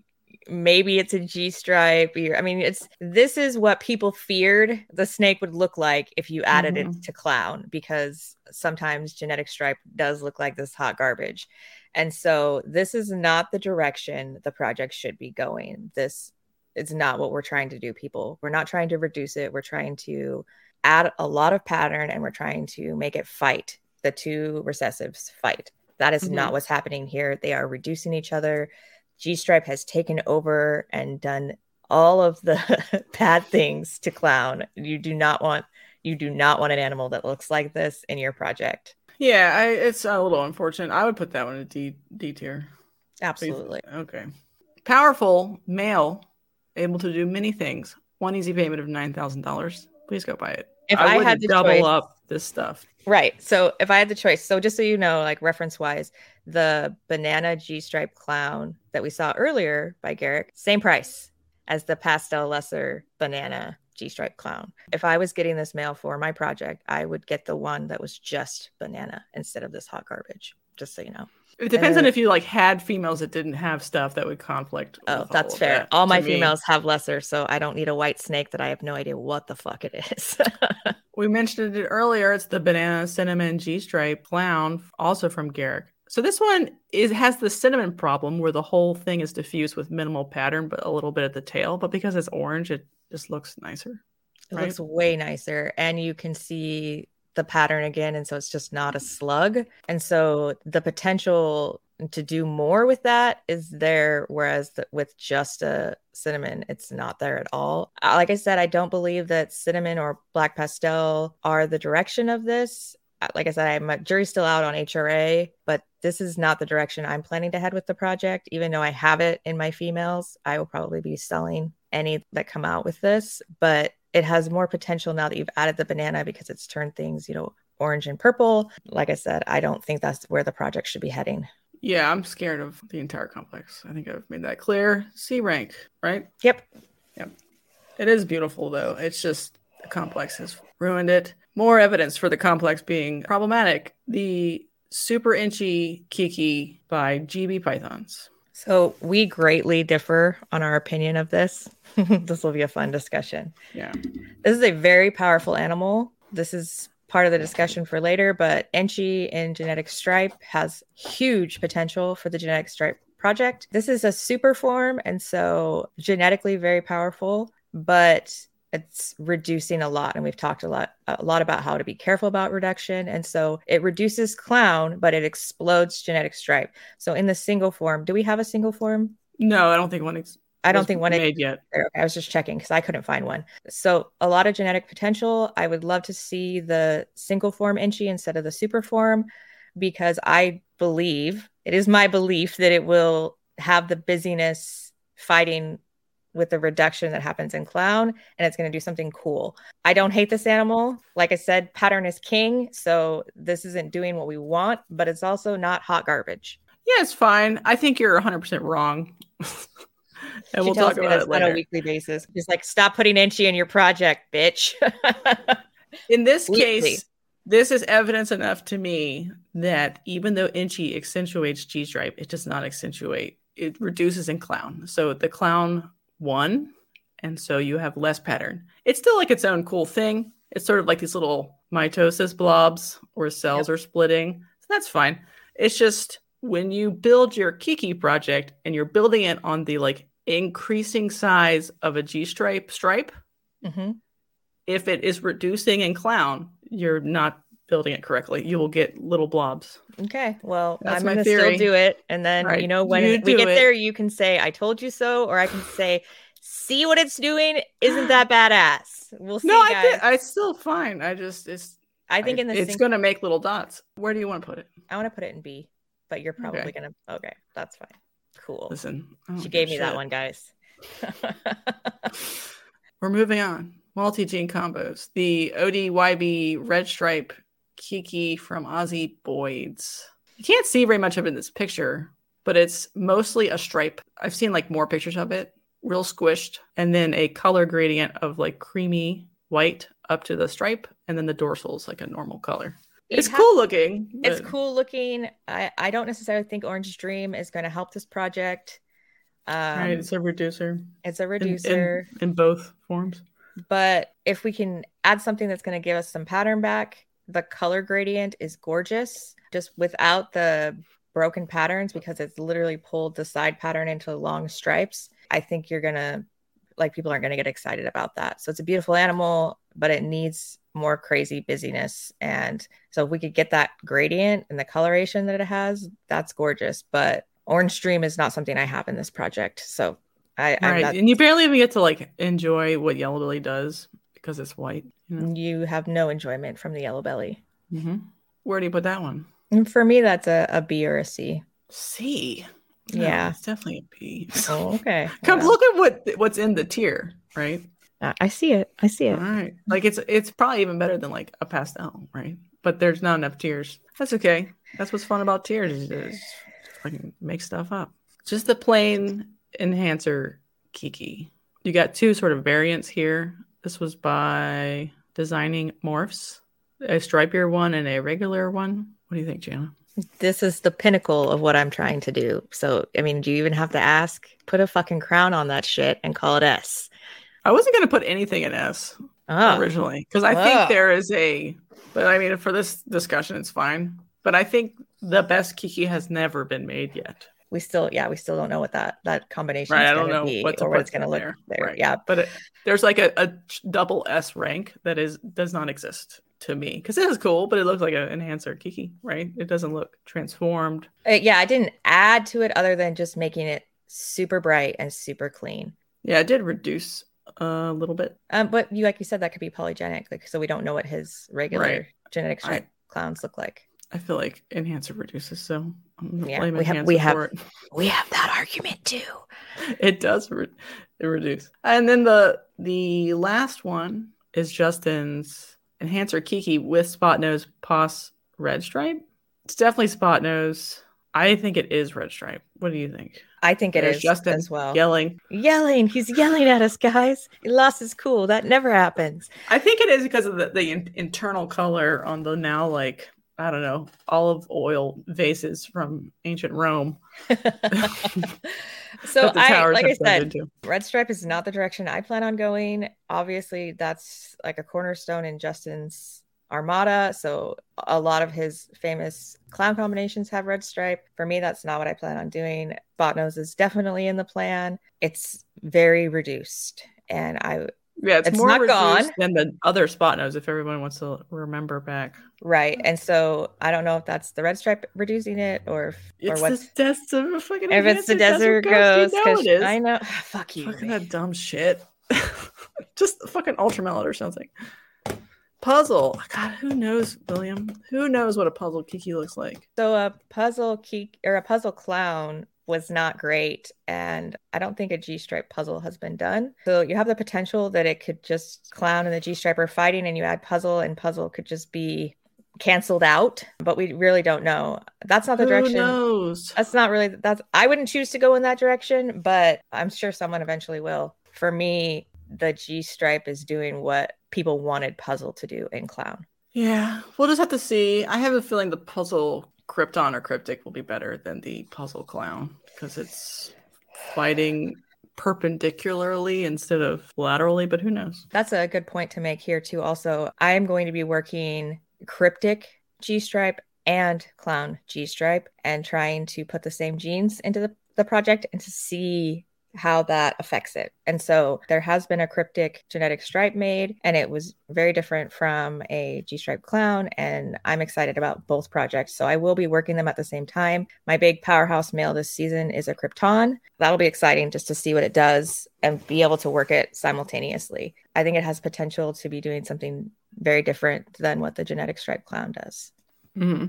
S2: maybe it's a G stripe. I mean, it's this is what people feared the snake would look like if you added mm-hmm. it to clown because sometimes genetic stripe does look like this hot garbage. And so this is not the direction the project should be going. This is not what we're trying to do, people. We're not trying to reduce it. We're trying to add a lot of pattern and we're trying to make it fight. The two recessives fight. That is mm-hmm. not what's happening here. They are reducing each other. G Stripe has taken over and done all of the bad things to clown. You do not want you do not want an animal that looks like this in your project.
S1: Yeah, I, it's a little unfortunate. I would put that one in D D tier.
S2: Absolutely.
S1: Okay. Powerful male, able to do many things. One easy payment of nine thousand dollars. Please go buy it.
S2: If I, I had to double choice,
S1: up this stuff.
S2: Right. So if I had the choice, so just so you know, like reference wise, the banana G stripe clown that we saw earlier by Garrick, same price as the pastel lesser banana G stripe clown. If I was getting this male for my project, I would get the one that was just banana instead of this hot garbage, just so you know.
S1: It depends on if you like had females that didn't have stuff that would conflict.
S2: Oh, that's all fair. That, all my me. females have lesser, so I don't need a white snake that I have no idea what the fuck it is.
S1: we mentioned it earlier. It's the banana cinnamon G stripe clown, also from Garrick. So this one is has the cinnamon problem where the whole thing is diffused with minimal pattern, but a little bit at the tail. But because it's orange, it just looks nicer.
S2: It
S1: right?
S2: looks way nicer. And you can see the pattern again. And so it's just not a slug. And so the potential to do more with that is there. Whereas the, with just a cinnamon, it's not there at all. Uh, Like I said, I don't believe that cinnamon or black pastel are the direction of this. Uh, Like I said, I'm a jury's still out on HRA, but this is not the direction I'm planning to head with the project. Even though I have it in my females, I will probably be selling any that come out with this, but it has more potential now that you've added the banana because it's turned things, you know, orange and purple. Like I said, I don't think that's where the project should be heading.
S1: Yeah, I'm scared of the entire complex. I think I've made that clear. C rank, right?
S2: Yep. Yep.
S1: It is beautiful though. It's just the complex has ruined it. More evidence for the complex being problematic. The super Enchi Kiki by GB Pythons.
S2: So we greatly differ on our opinion of this. this will be a fun discussion.
S1: Yeah.
S2: This is a very powerful animal. This is part of the discussion for later, but Enchi in Genetic Stripe has huge potential for the Genetic Stripe project. This is a super form, and so genetically very powerful, but it's reducing a lot and we've talked a lot a lot about how to be careful about reduction and so it reduces clown but it explodes genetic stripe so in the single form do we have a single form
S1: No, I don't think one. Ex-
S2: i don't think one
S1: made yet.
S2: I was just checking because I couldn't find one. So a lot of genetic potential. I would love to see the single form Enchi instead of the super form because I believe it is my belief that it will have the busyness fighting with the reduction that happens in clown and it's going to do something cool. I don't hate this animal. Like I said, pattern is king. So this isn't doing what we want, but it's also not hot garbage.
S1: Yeah, it's fine. I think you're 100% wrong. and
S2: she
S1: we'll talk about it
S2: on a weekly basis. She's like, stop putting Enchi in your project, bitch.
S1: In this
S2: Weekly.
S1: case, this is evidence enough to me that even though Enchi accentuates G stripe, it does not accentuate. It reduces in clown. So the clown won, and so you have less pattern. It's still like its own cool thing. It's sort of like these little mitosis blobs where cells are splitting. So that's fine. It's just when you build your Kiki project and you're building it on the like increasing size of a G stripe stripe,
S2: hmm
S1: if it is reducing in clown, you're not building it correctly. You will get little blobs.
S2: Okay. Well,
S1: That's
S2: I'm going to still do it. And then,
S1: Right.
S2: you know, when
S1: You
S2: we get
S1: it.
S2: there, you can say, I told you so, or I can say, see what it's doing. Isn't that badass? We'll see,
S1: no, I think I still fine. I just it's
S2: I think in the
S1: it's
S2: sync-
S1: going to make little dots. Where do you want to put it?
S2: I want to put it in B, but you're probably
S1: Okay.
S2: going to. Okay. That's fine. Cool.
S1: Listen, I
S2: She gave me that one, guys.
S1: We're moving on. Multi gene combos. The ODYB red stripe Kiki from Aussie Boyds. You can't see very much of it in this picture, but it's mostly a stripe. I've seen like more pictures of it, real squished, and then a color gradient of like creamy white up to the stripe, and then the dorsal is like a normal color. It's cool looking.
S2: It's cool looking. I, I don't necessarily think Orange Dream is going to help this project. Um,
S1: right, it's a reducer
S2: it's a
S1: in- in-
S2: reducer.
S1: in both forms.
S2: but if we can add something that's going to give us some pattern back the color gradient is gorgeous just without the broken patterns because it's literally pulled the side pattern into long stripes. I think you're going to like people aren't going to get excited about that. So it's a beautiful animal but it needs more crazy busyness. And so if we could get that gradient and the coloration that it has that's gorgeous. But orange dream is not something i have in this project. So I, I'm
S1: Right,
S2: not,
S1: and you barely even get to like enjoy what Yellow Belly does because it's white. You know?
S2: you have no enjoyment from the yellow belly
S1: hmm Where do you put that one?
S2: And for me, that's a, a B or a C.
S1: C. No,
S2: Yeah.
S1: it's definitely a P.
S2: Oh, okay.
S1: Come
S2: Well,
S1: look at what what's in the tier, right?
S2: I see it. I see it.
S1: right, like it's it's probably even better than like a pastel, right? But there's not enough tiers. That's okay. That's what's fun about tiers is is fucking make stuff up. Just the plain enhancer Kiki. You got two sort of variants here. This was by Designing Morphs, a stripier one and a regular one. What do you think, Jana?
S2: This is the pinnacle of what I'm trying to do. So, I mean, do you even have to ask? Put a fucking crown on that shit and call it S.
S1: I wasn't going to put anything in S
S2: Oh,
S1: originally because I
S2: Oh.
S1: think there is a, but I mean, for this discussion, it's fine. But I think the best Kiki has never been made yet.
S2: We still, yeah, we still don't know what that that combination
S1: Right,
S2: is
S1: I don't
S2: going to
S1: know
S2: be
S1: what
S2: or what it's going to look
S1: there.
S2: there.
S1: Right.
S2: Yeah,
S1: But it, there's like a, a double S rank that is does not exist to me because it is cool, but it looks like an enhancer Kiki, right? It doesn't look transformed.
S2: Uh, yeah, I didn't add to it other than just making it super bright and super clean.
S1: Yeah, it did reduce a little bit.
S2: Um, but you like you said that could be polygenic, like so we don't know what his regular
S1: Right.
S2: genetic
S1: I-
S2: clowns look like.
S1: I feel like enhancer reduces, so
S2: Yeah, we have- we have-
S1: it.
S2: We have that argument too.
S1: it does re- it reduce and then the the last one is justin's enhancer kiki with spot nose pos red stripe it's definitely spot nose i think it is red stripe what do you think
S2: I think it
S1: There's
S2: is
S1: justin
S2: as well.
S1: yelling
S2: Yelling, he's yelling at us, guys. He lost his cool. That never happens.
S1: i think it is because of the, the in- internal color on the now like i don't know olive oil vases from ancient rome
S2: so I, like I said, red stripe is not the direction I plan on going. Obviously, that's like a cornerstone in Justin's armada. So a lot of his famous clown combinations have red stripe. For me, that's not what I plan on doing. Spot nose is definitely in the plan. It's very reduced, and I
S1: yeah it's,
S2: It's
S1: more
S2: not gone.
S1: than the other spot nose if everyone wants to remember back
S2: right. And so I don't know if that's the red stripe reducing it or if, or
S1: It's
S2: what's
S1: the desert fucking
S2: if it's the
S1: enhancer
S2: desert ghost.
S1: You know
S2: 'cause
S1: it is.
S2: I know. Fuck you.
S1: Fucking that dumb shit. Just fucking ultramel or something. Puzzle. Oh God, who knows, William? Who knows what a puzzle Kiki looks like?
S2: So a puzzle key or a puzzle clown was not great, and I don't think a G stripe puzzle has been done. So you have the potential that it could just clown and the G stripe are fighting, and you add puzzle, and puzzle could just be canceled out. But we really don't know. That's not the
S1: who
S2: direction.
S1: knows?
S2: That's not really. That's I wouldn't choose to go in that direction, but I'm sure someone eventually will. For me, the G stripe is doing what people wanted puzzle to do in clown.
S1: Yeah, we'll just have to see. I have a feeling the puzzle Krypton or Cryptic will be better than the puzzle clown because it's fighting perpendicularly instead of laterally, but who knows?
S2: That's a good point to make here too. Also, I am going to be working cryptic G stripe and clown G stripe and trying to put the same genes into the, the project and to see how that affects it. And so there has been a cryptic genetic stripe made and it was very different from a G stripe clown. And I'm excited about both projects. So I will be working them at the same time. My big powerhouse male this season is a Krypton. That'll be exciting just to see what it does and be able to work it simultaneously. I think it has potential to be doing something very different than what the genetic stripe clown does.
S1: hmm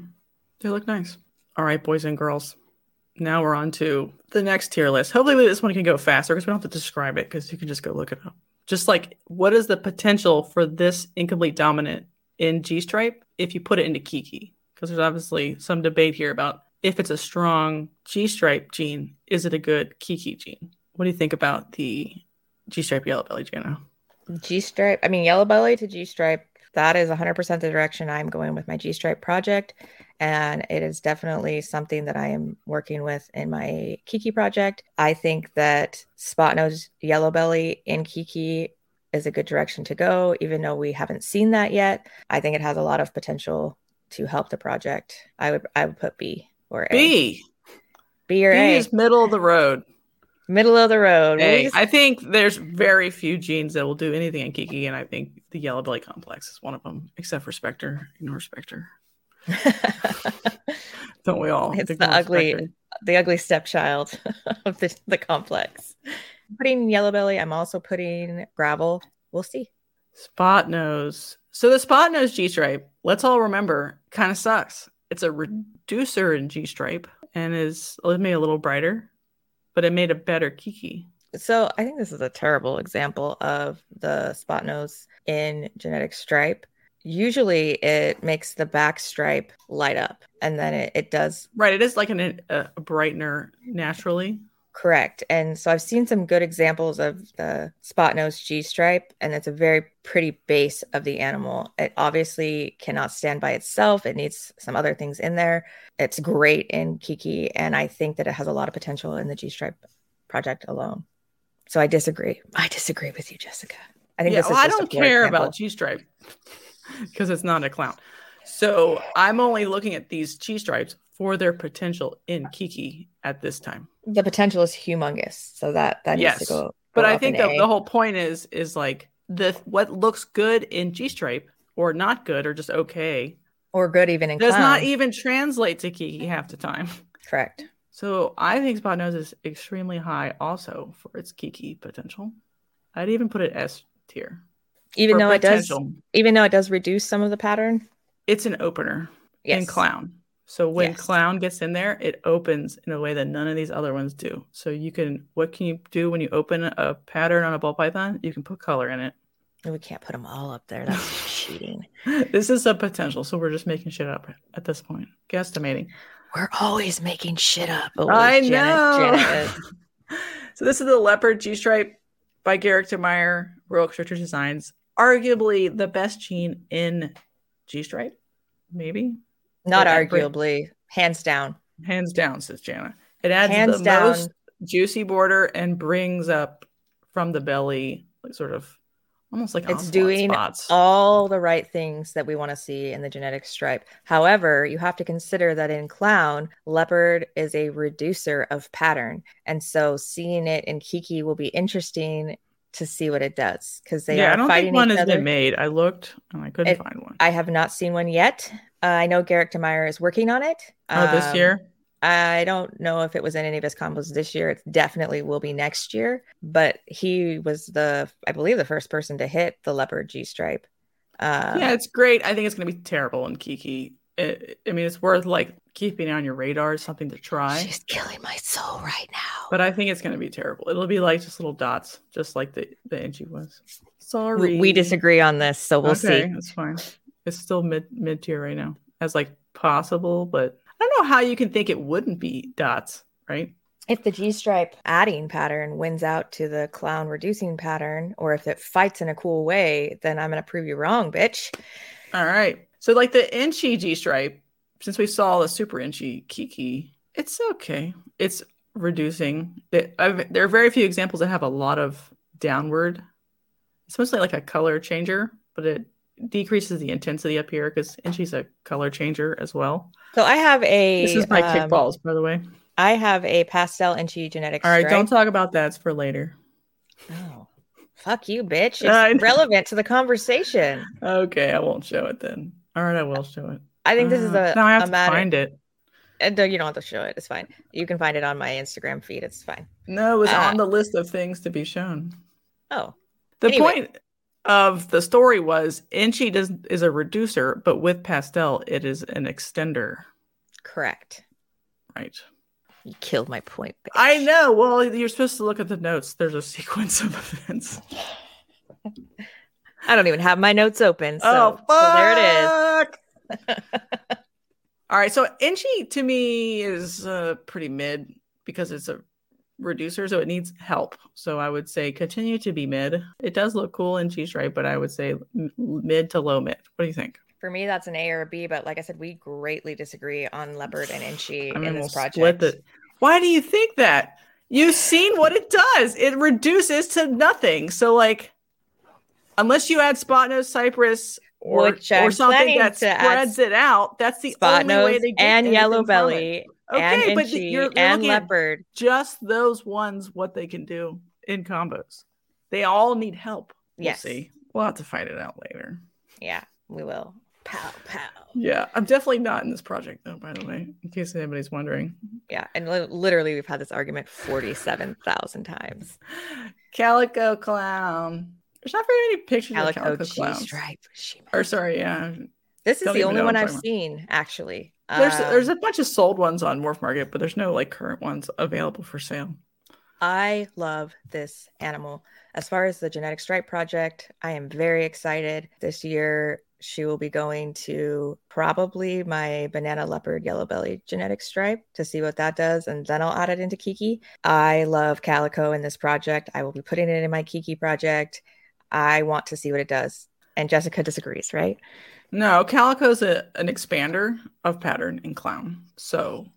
S1: They look nice. All right, boys and girls. Now we're on to the next tier list. Hopefully, this one can go faster because we don't have to describe it because you can just go look it up. Just like what is the potential for this incomplete dominant in G Stripe if you put it into Kiki? Because there's obviously some debate here about if it's a strong G Stripe gene, is it a good Kiki gene? What do you think about the G Stripe yellow belly, Jana?
S2: G stripe, I mean, yellow belly to G stripe, that is 100% the direction I'm going with my G stripe project. And it is definitely something that I am working with in my Kiki project. I think that spot nose yellow belly in Kiki is a good direction to go, even though we haven't seen that yet. I think it has a lot of potential to help the project. I would I would put B or A.
S1: B.
S2: B or
S1: B
S2: A.
S1: is middle of the road.
S2: Middle of the road. We'll just-
S1: I think there's very few genes that will do anything in Kiki, and I think the yellow belly complex is one of them, except for Spectre. Ignore Spectre. Don't we all?
S2: It's the ugly-
S1: Spectre.
S2: the ugly stepchild of the, the complex. Putting yellow belly, I'm also putting gravel. We'll see.
S1: Spot nose. So the spot nose G stripe, let's all remember, kind of sucks. It's a reducer in G stripe and is it made a little brighter, but it made a better Kiki.
S2: So I think this is a terrible example of the spot nose in genetic stripe. Usually it makes the back stripe light up and then it, it does
S1: Right. It is like an, a, a brightener naturally.
S2: correct. And so I've seen some good examples of the spot nose G stripe, and it's a very pretty base of the animal. It obviously cannot stand by itself, it needs some other things in there. It's great in Kiki, and I think that it has a lot of potential in the G stripe project alone. So I disagree. I disagree with you, Jessica. I think
S1: yeah,
S2: this is
S1: well, I
S2: just a
S1: don't care
S2: example.
S1: about G stripe because it's not a clown. So I'm only looking at these G stripes for their potential in Kiki at this time.
S2: The potential is humongous. So that that
S1: yes.
S2: needs to go.
S1: But
S2: go
S1: I think the, the whole point is is like the what looks good in G stripe or not good or just okay
S2: or good even in
S1: does
S2: clown.
S1: not even translate to Kiki half the time.
S2: correct.
S1: So I think Spot Nose is extremely high also for its Kiki potential. I'd even put it S tier.
S2: Even though it does, even though it does reduce some of the pattern.
S1: It's an opener
S2: Yes.
S1: in clown. So when
S2: Yes.
S1: clown gets in there, it opens in a way that none of these other ones do. So you can what can you do when you open a pattern on a ball python? You can put color in it.
S2: And we can't put them all up there. That's cheating.
S1: this is a potential, so we're just making shit up at this point. Guesstimating.
S2: We're always making shit up.
S1: I
S2: Janet-
S1: know.
S2: Janet
S1: so this is the leopard G stripe by Garrick Demeyer, Royal Extractor Designs. Arguably the best gene in G stripe, maybe
S2: Not
S1: Brit-
S2: arguably, hands down.
S1: hands down, says Jana. It adds
S2: Hands
S1: the
S2: down.
S1: most juicy border and brings up from the belly, like sort of almost like
S2: It's doing
S1: spots.
S2: all the right things that we want to see in the genetic stripe. However, you have to consider that in clown, leopard is a reducer of pattern. And so seeing it in Kiki will be interesting to see what it does because they
S1: yeah,
S2: are
S1: I don't
S2: fighting
S1: think one has
S2: other.
S1: been made. I looked and I couldn't
S2: It-
S1: find one.
S2: I have not seen one yet. Uh, I know Garrick Demeyer is working on it.
S1: oh, this
S2: Um,
S1: year?
S2: I don't know if it was in any of his combos this year. It definitely will be next year. But he was the, I believe, the first person to hit the leopard G stripe. Uh,
S1: yeah, it's great. I think it's going to be terrible in Kiki. It, I mean, it's worth like keeping it on your radar, something to try.
S2: she's killing my soul right now.
S1: But I think it's going to be terrible. It'll be like just little dots, just like the the Enchi was. Sorry,
S2: we, we disagree on this, so we'll
S1: okay,
S2: see.
S1: That's fine. It's still mid mid tier right now, as like possible, but I don't know how you can think it wouldn't be dots, right?
S2: If the G stripe adding pattern wins out to the clown reducing pattern, or if it fights in a cool way, then I'm going to prove you wrong, bitch.
S1: All right. So like the Enchi G stripe, since we saw the Super Enchi Kiki, it's okay. It's reducing. It, I've, there are very few examples that have a lot of downward. It's mostly like a color changer, but it decreases the intensity up here because Enchi's a color changer as well.
S2: So I have a.
S1: This is my
S2: um,
S1: kickballs, by the way.
S2: I have a pastel Enchi genetic
S1: All right,
S2: stripe.
S1: don't talk about that. It's for later.
S2: Oh, fuck you, bitch. It's relevant to the conversation.
S1: Okay, I won't show it then. All right, I will show it.
S2: I think this is
S1: Uh,
S2: a,
S1: now I have to
S2: matter.
S1: find it.
S2: And no, you don't have to show it. It's fine. You can find it on my Instagram feed. It's fine.
S1: No, it was
S2: Uh,
S1: on the list of things to be shown.
S2: Oh,
S1: The
S2: Anyway.
S1: point of the story was Enchi does is a reducer, but with pastel, it is an extender,
S2: correct.
S1: right?
S2: You killed my point. Bitch.
S1: I know. Well, you're supposed to look at the notes. There's a sequence of events.
S2: I don't even have my notes open. So,
S1: oh,
S2: so there it is.
S1: All right. so Enchi to me is uh, pretty mid because it's a reducer, so it needs help. So I would say continue to be mid. It does look cool in G right, but I would say mid to low mid. What do you think?
S2: For me, that's an A or a B. But like I said, we greatly disagree on Leopard and Enchi
S1: I mean,
S2: in
S1: we'll
S2: this project.
S1: split the. Why do you think that? You've seen what it does. It reduces to nothing. So like, unless you add spot nose cypress or, or something that spreads it out, that's the
S2: Spot
S1: only way to get
S2: and yellow belly
S1: Okay,
S2: and
S1: but you're, you're
S2: and leopard.
S1: just those ones what they can do in combos. They all need help. We'll
S2: Yes.
S1: see. We'll have to fight it out later.
S2: Yeah, we will. Pow pow.
S1: Yeah, I'm definitely not in this project though. By the way, in case anybody's wondering.
S2: Yeah, and li- literally we've had this argument forty-seven thousand times.
S1: Calico clown. There's not very many pictures
S2: Calico
S1: of calico clowns.
S2: stripe. She-
S1: Or sorry, yeah.
S2: This is the only one I've seen actually.
S1: There's
S2: Um,
S1: there's a bunch of sold ones on Morph Market, but there's no like current ones available for sale.
S2: I love this animal. As far as the genetic stripe project, I am very excited. This year, she will be going to probably my banana leopard yellow belly genetic stripe to see what that does, and then I'll add it into Kiki. I love calico in this project. I will be putting it in my Kiki project. I want to see what it does. And Jessica disagrees, right?
S1: No, Calico's a, an expander of pattern in clown. So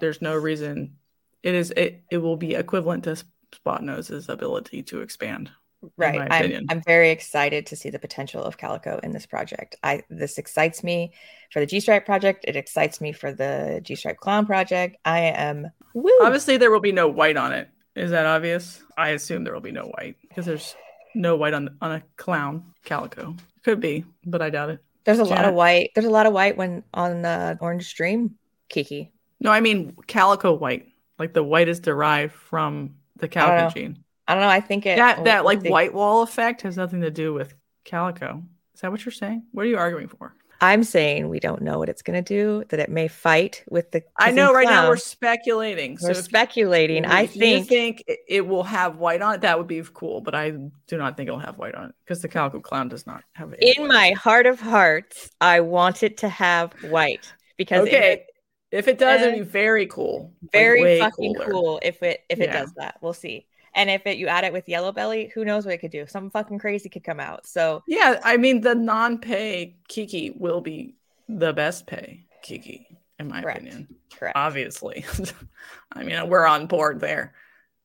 S1: there's no reason it is it, it will be equivalent to Spot Nose's ability to expand.
S2: Right. I'm. I'm very excited to see the potential of Calico in this project. I this excites me for the G Stripe project. It excites me for the G Stripe Clown project. I am woo.
S1: Obviously, there will be no white on it. Is that obvious? I assume there will be no white because there's no white on on a clown calico. Could be, but I doubt it.
S2: There's a lot of white. There's a lot of white when on the Orange Dream Kiki.
S1: No, I mean calico white. Like the white is derived from the calico gene.
S2: I don't know. I think it
S1: That that like
S2: the-
S1: white wall effect has nothing to do with calico. Is that what you're saying? What are you arguing for?
S2: I'm saying we don't know what it's going to do. That it may fight with the.
S1: I know right now we're speculating.
S2: We're
S1: if-
S2: speculating. I
S1: if you
S2: think
S1: think it- it will have white on it. That would be cool, but I do not think it'll have white on it because the calico clown does not have it.
S2: in my heart of hearts, I want it to have white because it
S1: okay, if it does, it'd be very cool.
S2: Very
S1: way
S2: fucking
S1: cooler.
S2: cool if it if it
S1: Yeah.
S2: does that. We'll see. And if it you add it with yellow belly, who knows what it could do? Something fucking crazy could come out. So
S1: Yeah, I mean the non-pay Kiki will be the best pay Kiki, in my
S2: Correct.
S1: opinion.
S2: correct.
S1: Obviously, I mean we're on board there.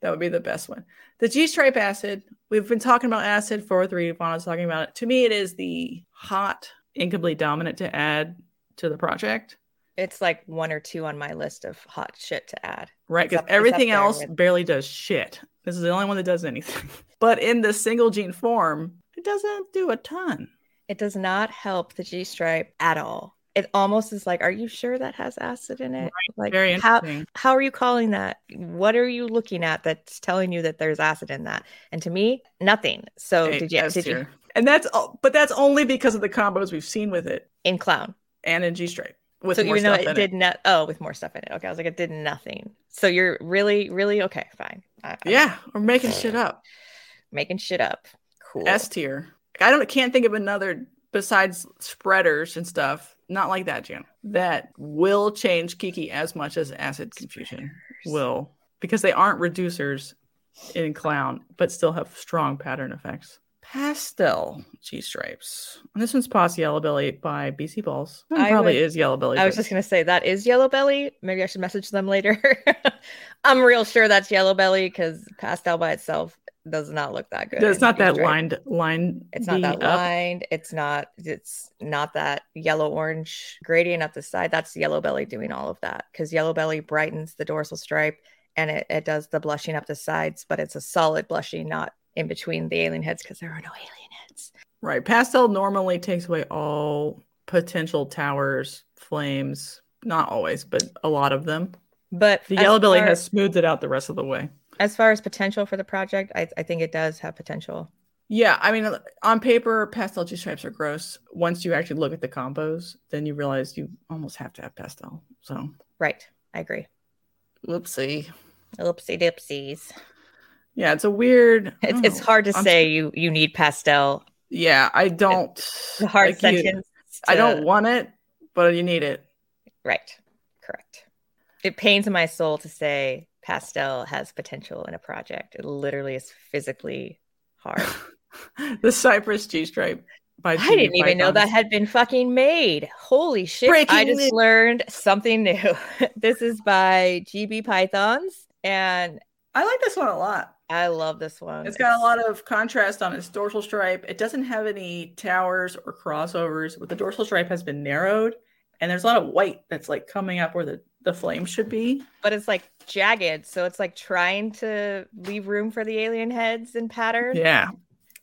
S1: That would be the best one. The G stripe acid. We've been talking about acid for three. Vaughn is talking about it. To me, it is the hot, incomplete dominant to add to the project.
S2: It's like one or two on my list of hot shit to add.
S1: Right, because
S2: up- it's up
S1: everything else
S2: with-
S1: barely does shit. This is the only one that does anything. But in the single gene form, it doesn't do a ton.
S2: It does not help the G stripe at all. It almost is like, are you sure that has acid in it? Like
S1: Very
S2: how
S1: interesting.
S2: how are you calling that? What are you looking at that's telling you that there's acid in that? And to me, nothing. So
S1: Hey,
S2: did you did you.
S1: And that's all, but that's only because of the combos we've seen with it
S2: in clown?
S1: and in G stripe with
S2: so
S1: more
S2: even though it did not oh with more stuff in it okay i was like it did nothing so you're really really okay fine I,
S1: Yeah, we're making shit up.
S2: making shit up cool
S1: S tier. I don't can't think of another besides spreaders and stuff. Not like that, Jan. That will change Kiki as much as acid confusion will because they aren't reducers in clown, but still have strong pattern effects. Pastel G stripes. And this one's Posse Yellow Belly by BC Balls. Probably
S2: would-
S1: is Yellow Belly.
S2: i was just going to say that is yellow belly maybe i should message them later i'm real sure that's yellow belly because pastel by itself does not look that good
S1: it's not that
S2: G-stripe.
S1: lined line.
S2: it's not that
S1: up.
S2: lined it's not it's not that yellow orange gradient up the side that's yellow belly doing all of that because yellow belly brightens the dorsal stripe and it, it does the blushing up the sides but it's a solid blushing not in between the alien heads because there are no alien heads
S1: Right. Pastel normally takes away all potential towers, flames. Not always, but a lot of them.
S2: but
S1: The yellow belly has smoothed it out the rest of the way.
S2: as far as potential for the project I, I think it does have potential
S1: Yeah, I mean, on paper, pastel G stripes are gross. Once you actually look at the combos, then you realize you almost have to have pastel. So,
S2: right i agree
S1: whoopsie.
S2: oopsie dipsies
S1: Yeah, it's a weird.
S2: It's, it's hard to
S1: I'm-
S2: say you you need pastel
S1: Yeah, I don't.
S2: the hard
S1: like you-
S2: sentence
S1: I don't want it, but you need it.
S2: Right. Correct. It pains my soul to say pastel has potential in a project. It literally is physically hard.
S1: the Cypress G stripe by
S2: I didn't even know that had been fucking made. Holy shit. I just
S1: news.
S2: learned something new. this is by GB Pythons and
S1: I like this one a lot.
S2: I love this one.
S1: It's got a lot of contrast on its dorsal stripe. It doesn't have any towers or crossovers, but the dorsal stripe has been narrowed, and there's a lot of white that's like coming up where the, the flame should be.
S2: but it's like jagged, so it's like trying to leave room for the alien heads and pattern.
S1: Yeah,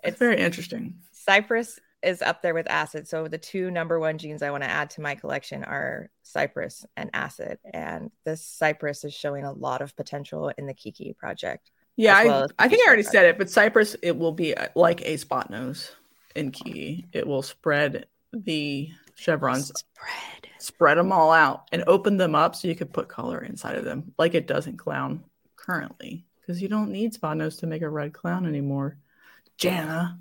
S1: it's
S2: It's
S1: very interesting.
S2: Cypress is up there with acid. So the two number one genes I want to add to my collection are cypress and acid. And this cypress is showing a lot of potential in the Kiki project.
S1: Yeah,
S2: well
S1: I, I think I already said it, but Cypress, it will be uh, like a spot nose in Key. It will spread the chevrons,
S2: Spread.
S1: spread them all out, and open them up so you could put color inside of them, like it does in Clown currently, because you don't need spot nose to make a red clown anymore. Jana.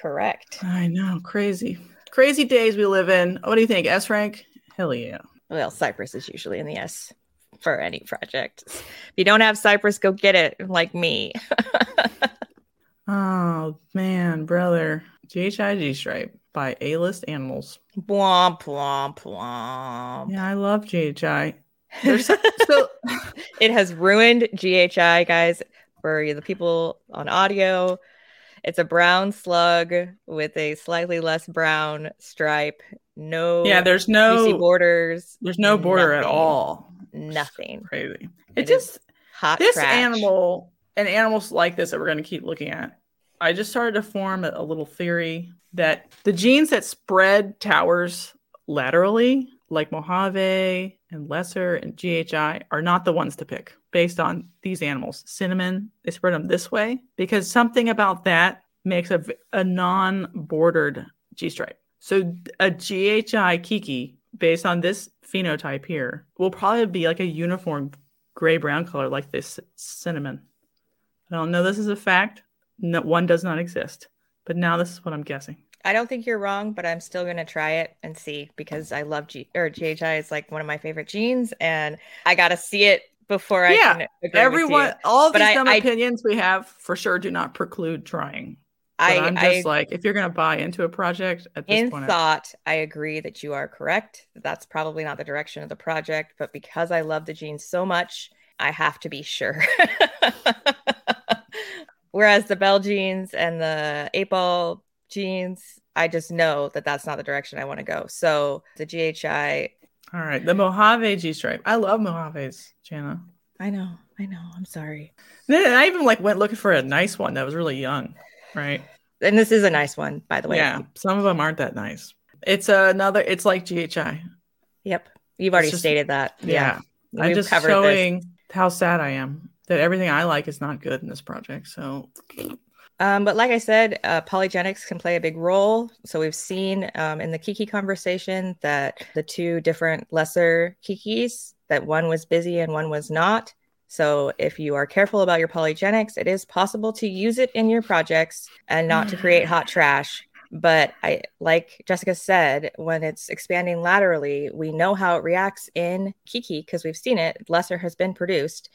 S2: Correct.
S1: I know, crazy, crazy days we live in. What do you think, S rank? Hell yeah.
S2: Well, cypress is usually in the S for any project. If you don't have cypress, go get it like me.
S1: Oh man, brother, GHI G stripe by A List Animals.
S2: Bwomp, bwomp, bwomp.
S1: Yeah, I love GHI. So, so
S2: it has ruined GHI, guys, for the people on audio. It's a brown slug with a slightly less brown stripe. No,
S1: yeah, there's no
S2: borders.
S1: There's no border
S2: nothing,
S1: at all.
S2: Nothing.
S1: Crazy.
S2: It
S1: It, just
S2: Hot
S1: this
S2: trash.
S1: animal and animals like this that we're going to keep looking at. I just started to form a, a little theory that the genes that spread towers laterally, like Mojave and Lesser and GHI, are not the ones to pick based on these animals. Cinnamon, they spread them this way because something about that makes a, a non bordered G stripe. So a GHI Kiki, based on this phenotype here, will probably be like a uniform gray brown color like this cinnamon. I don't know this is a fact. No, one does not exist. But now this is what I'm guessing.
S2: I don't think you're wrong, but I'm still gonna try it and see because I love G or GHI is like one of my favorite genes, and I gotta see it before I
S1: Yeah,
S2: can agree with you.
S1: Everyone, all these
S2: I-
S1: dumb
S2: I-
S1: opinions we have for sure do not preclude trying. But
S2: I,
S1: I'm
S2: I
S1: just like, if you're going to buy into a project at this
S2: in
S1: point, I-
S2: thought, I agree that you are correct. That's probably not the direction of the project, but because I love the genes so much, I have to be sure. Whereas the Bell genes and the eight ball genes, I just know that that's not the direction I want to go. So the GHI,
S1: all right, the Mojave G stripe. I love Mojaves, Jana.
S2: I know, I know, I'm sorry.
S1: Then I even like went looking for a nice one that was really young, right?
S2: And this is a nice one, by the way.
S1: Yeah, some of them aren't that nice. It's another. It's like GHI.
S2: Yep. You've already
S1: just-
S2: stated that.
S1: Yeah, I'm just
S2: covered this.
S1: showing how sad I am that everything I like is not good in this project. So
S2: Um, but like I said, uh, polygenics can play a big role. So we've seen um, in the Kiki conversation that the two different lesser Kikis, that one was busy and one was not. So if you are careful about your polygenics, it is possible to use it in your projects and not to create hot trash. But I, like Jessica said, when it's expanding laterally, we know how it reacts in Kiki because we've seen it. Lesser has been produced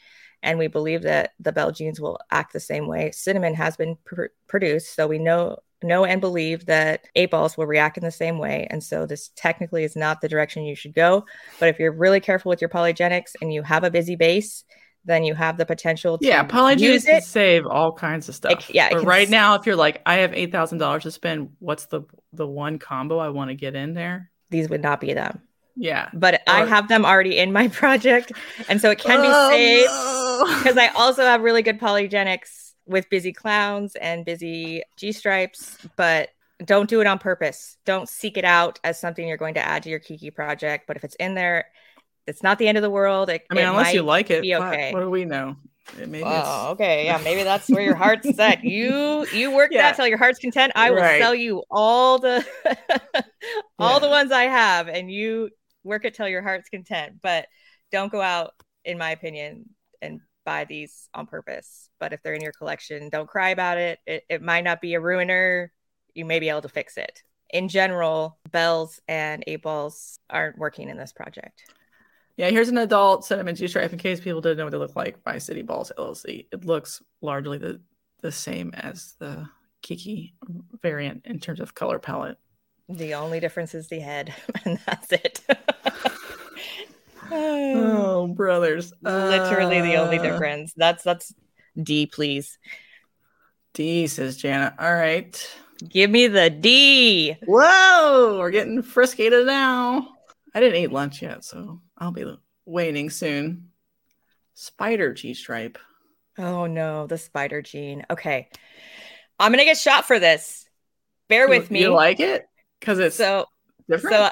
S2: and we believe that the bell genes will act the same way. Cinnamon has been pr- produced, so we know know and believe that eight balls will react in the same way. And so this technically is not the direction you should go. But if you're really careful with your polygenics and you have a busy base, then you have the potential to
S1: yeah, polygenics
S2: use
S1: can
S2: it.
S1: save all kinds of stuff.
S2: yeah,
S1: but right
S2: s-
S1: now, if you're like, I have eight thousand dollars to spend, what's the the one combo I want to get in there?
S2: These would not be them.
S1: Yeah,
S2: But I have them already in my project. And so it can be
S1: Oh,
S2: saved.
S1: no.
S2: because I also have really good polygenics with busy clowns and busy G stripes, but don't do it on purpose. Don't seek it out as something you're going to add to your Kiki project. But if it's in there, it's not the end of the world. It,
S1: I mean, unless you like it,
S2: be okay.
S1: what do we know? It- Maybe
S2: Oh, okay. Yeah, maybe that's where your heart's set. You you work
S1: Yeah.
S2: that till your heart's content. I will
S1: Right.
S2: sell you all the all the ones I have, and you work it till your heart's content. But don't go out, in my opinion, and buy these on purpose. But if they're in your collection, don't cry about it. It, it might not be a ruiner. You may be able to fix it. In general, bells and eight balls aren't working in this project.
S1: Yeah, here's an adult cinnamon G stripe in case people didn't know what they look like by City Balls LLC. It looks largely the, the same as the Kiki variant in terms of color palette.
S2: The only difference is the head, and that's it.
S1: Oh, brothers.
S2: Literally the only
S1: Uh,
S2: difference. That's that's D, please.
S1: D says Janet. All right.
S2: Give me the D.
S1: Whoa, we're getting frisky now. I didn't eat lunch yet, so I'll be waiting soon. Spider G stripe.
S2: Oh no, the spider gene. Okay. I'm gonna get shot for this. Bear with
S1: You-
S2: me.
S1: You like it? Because it's
S2: so
S1: different.
S2: so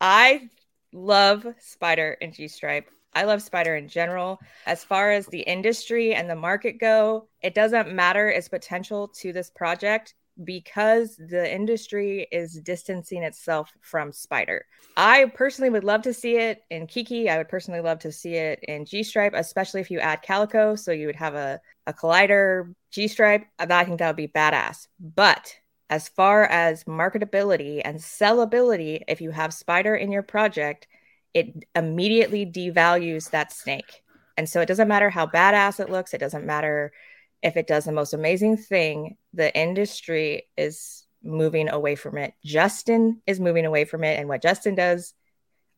S2: I love spider and G stripe. I love spider in general. As far as the industry and the market go, it doesn't matter its potential to this project because the industry is distancing itself from spider. I personally would love to see it in Kiki. I would personally love to see it in G Stripe, especially if you add Calico. So you would have a, a collider G Stripe. I think that would be badass. But as far as marketability and sellability, if you have Spider in your project, it immediately devalues that snake. And so it doesn't matter how badass it looks, it doesn't matter if it does the most amazing thing, the industry is moving away from it. Justin is moving away from it. And what Justin does,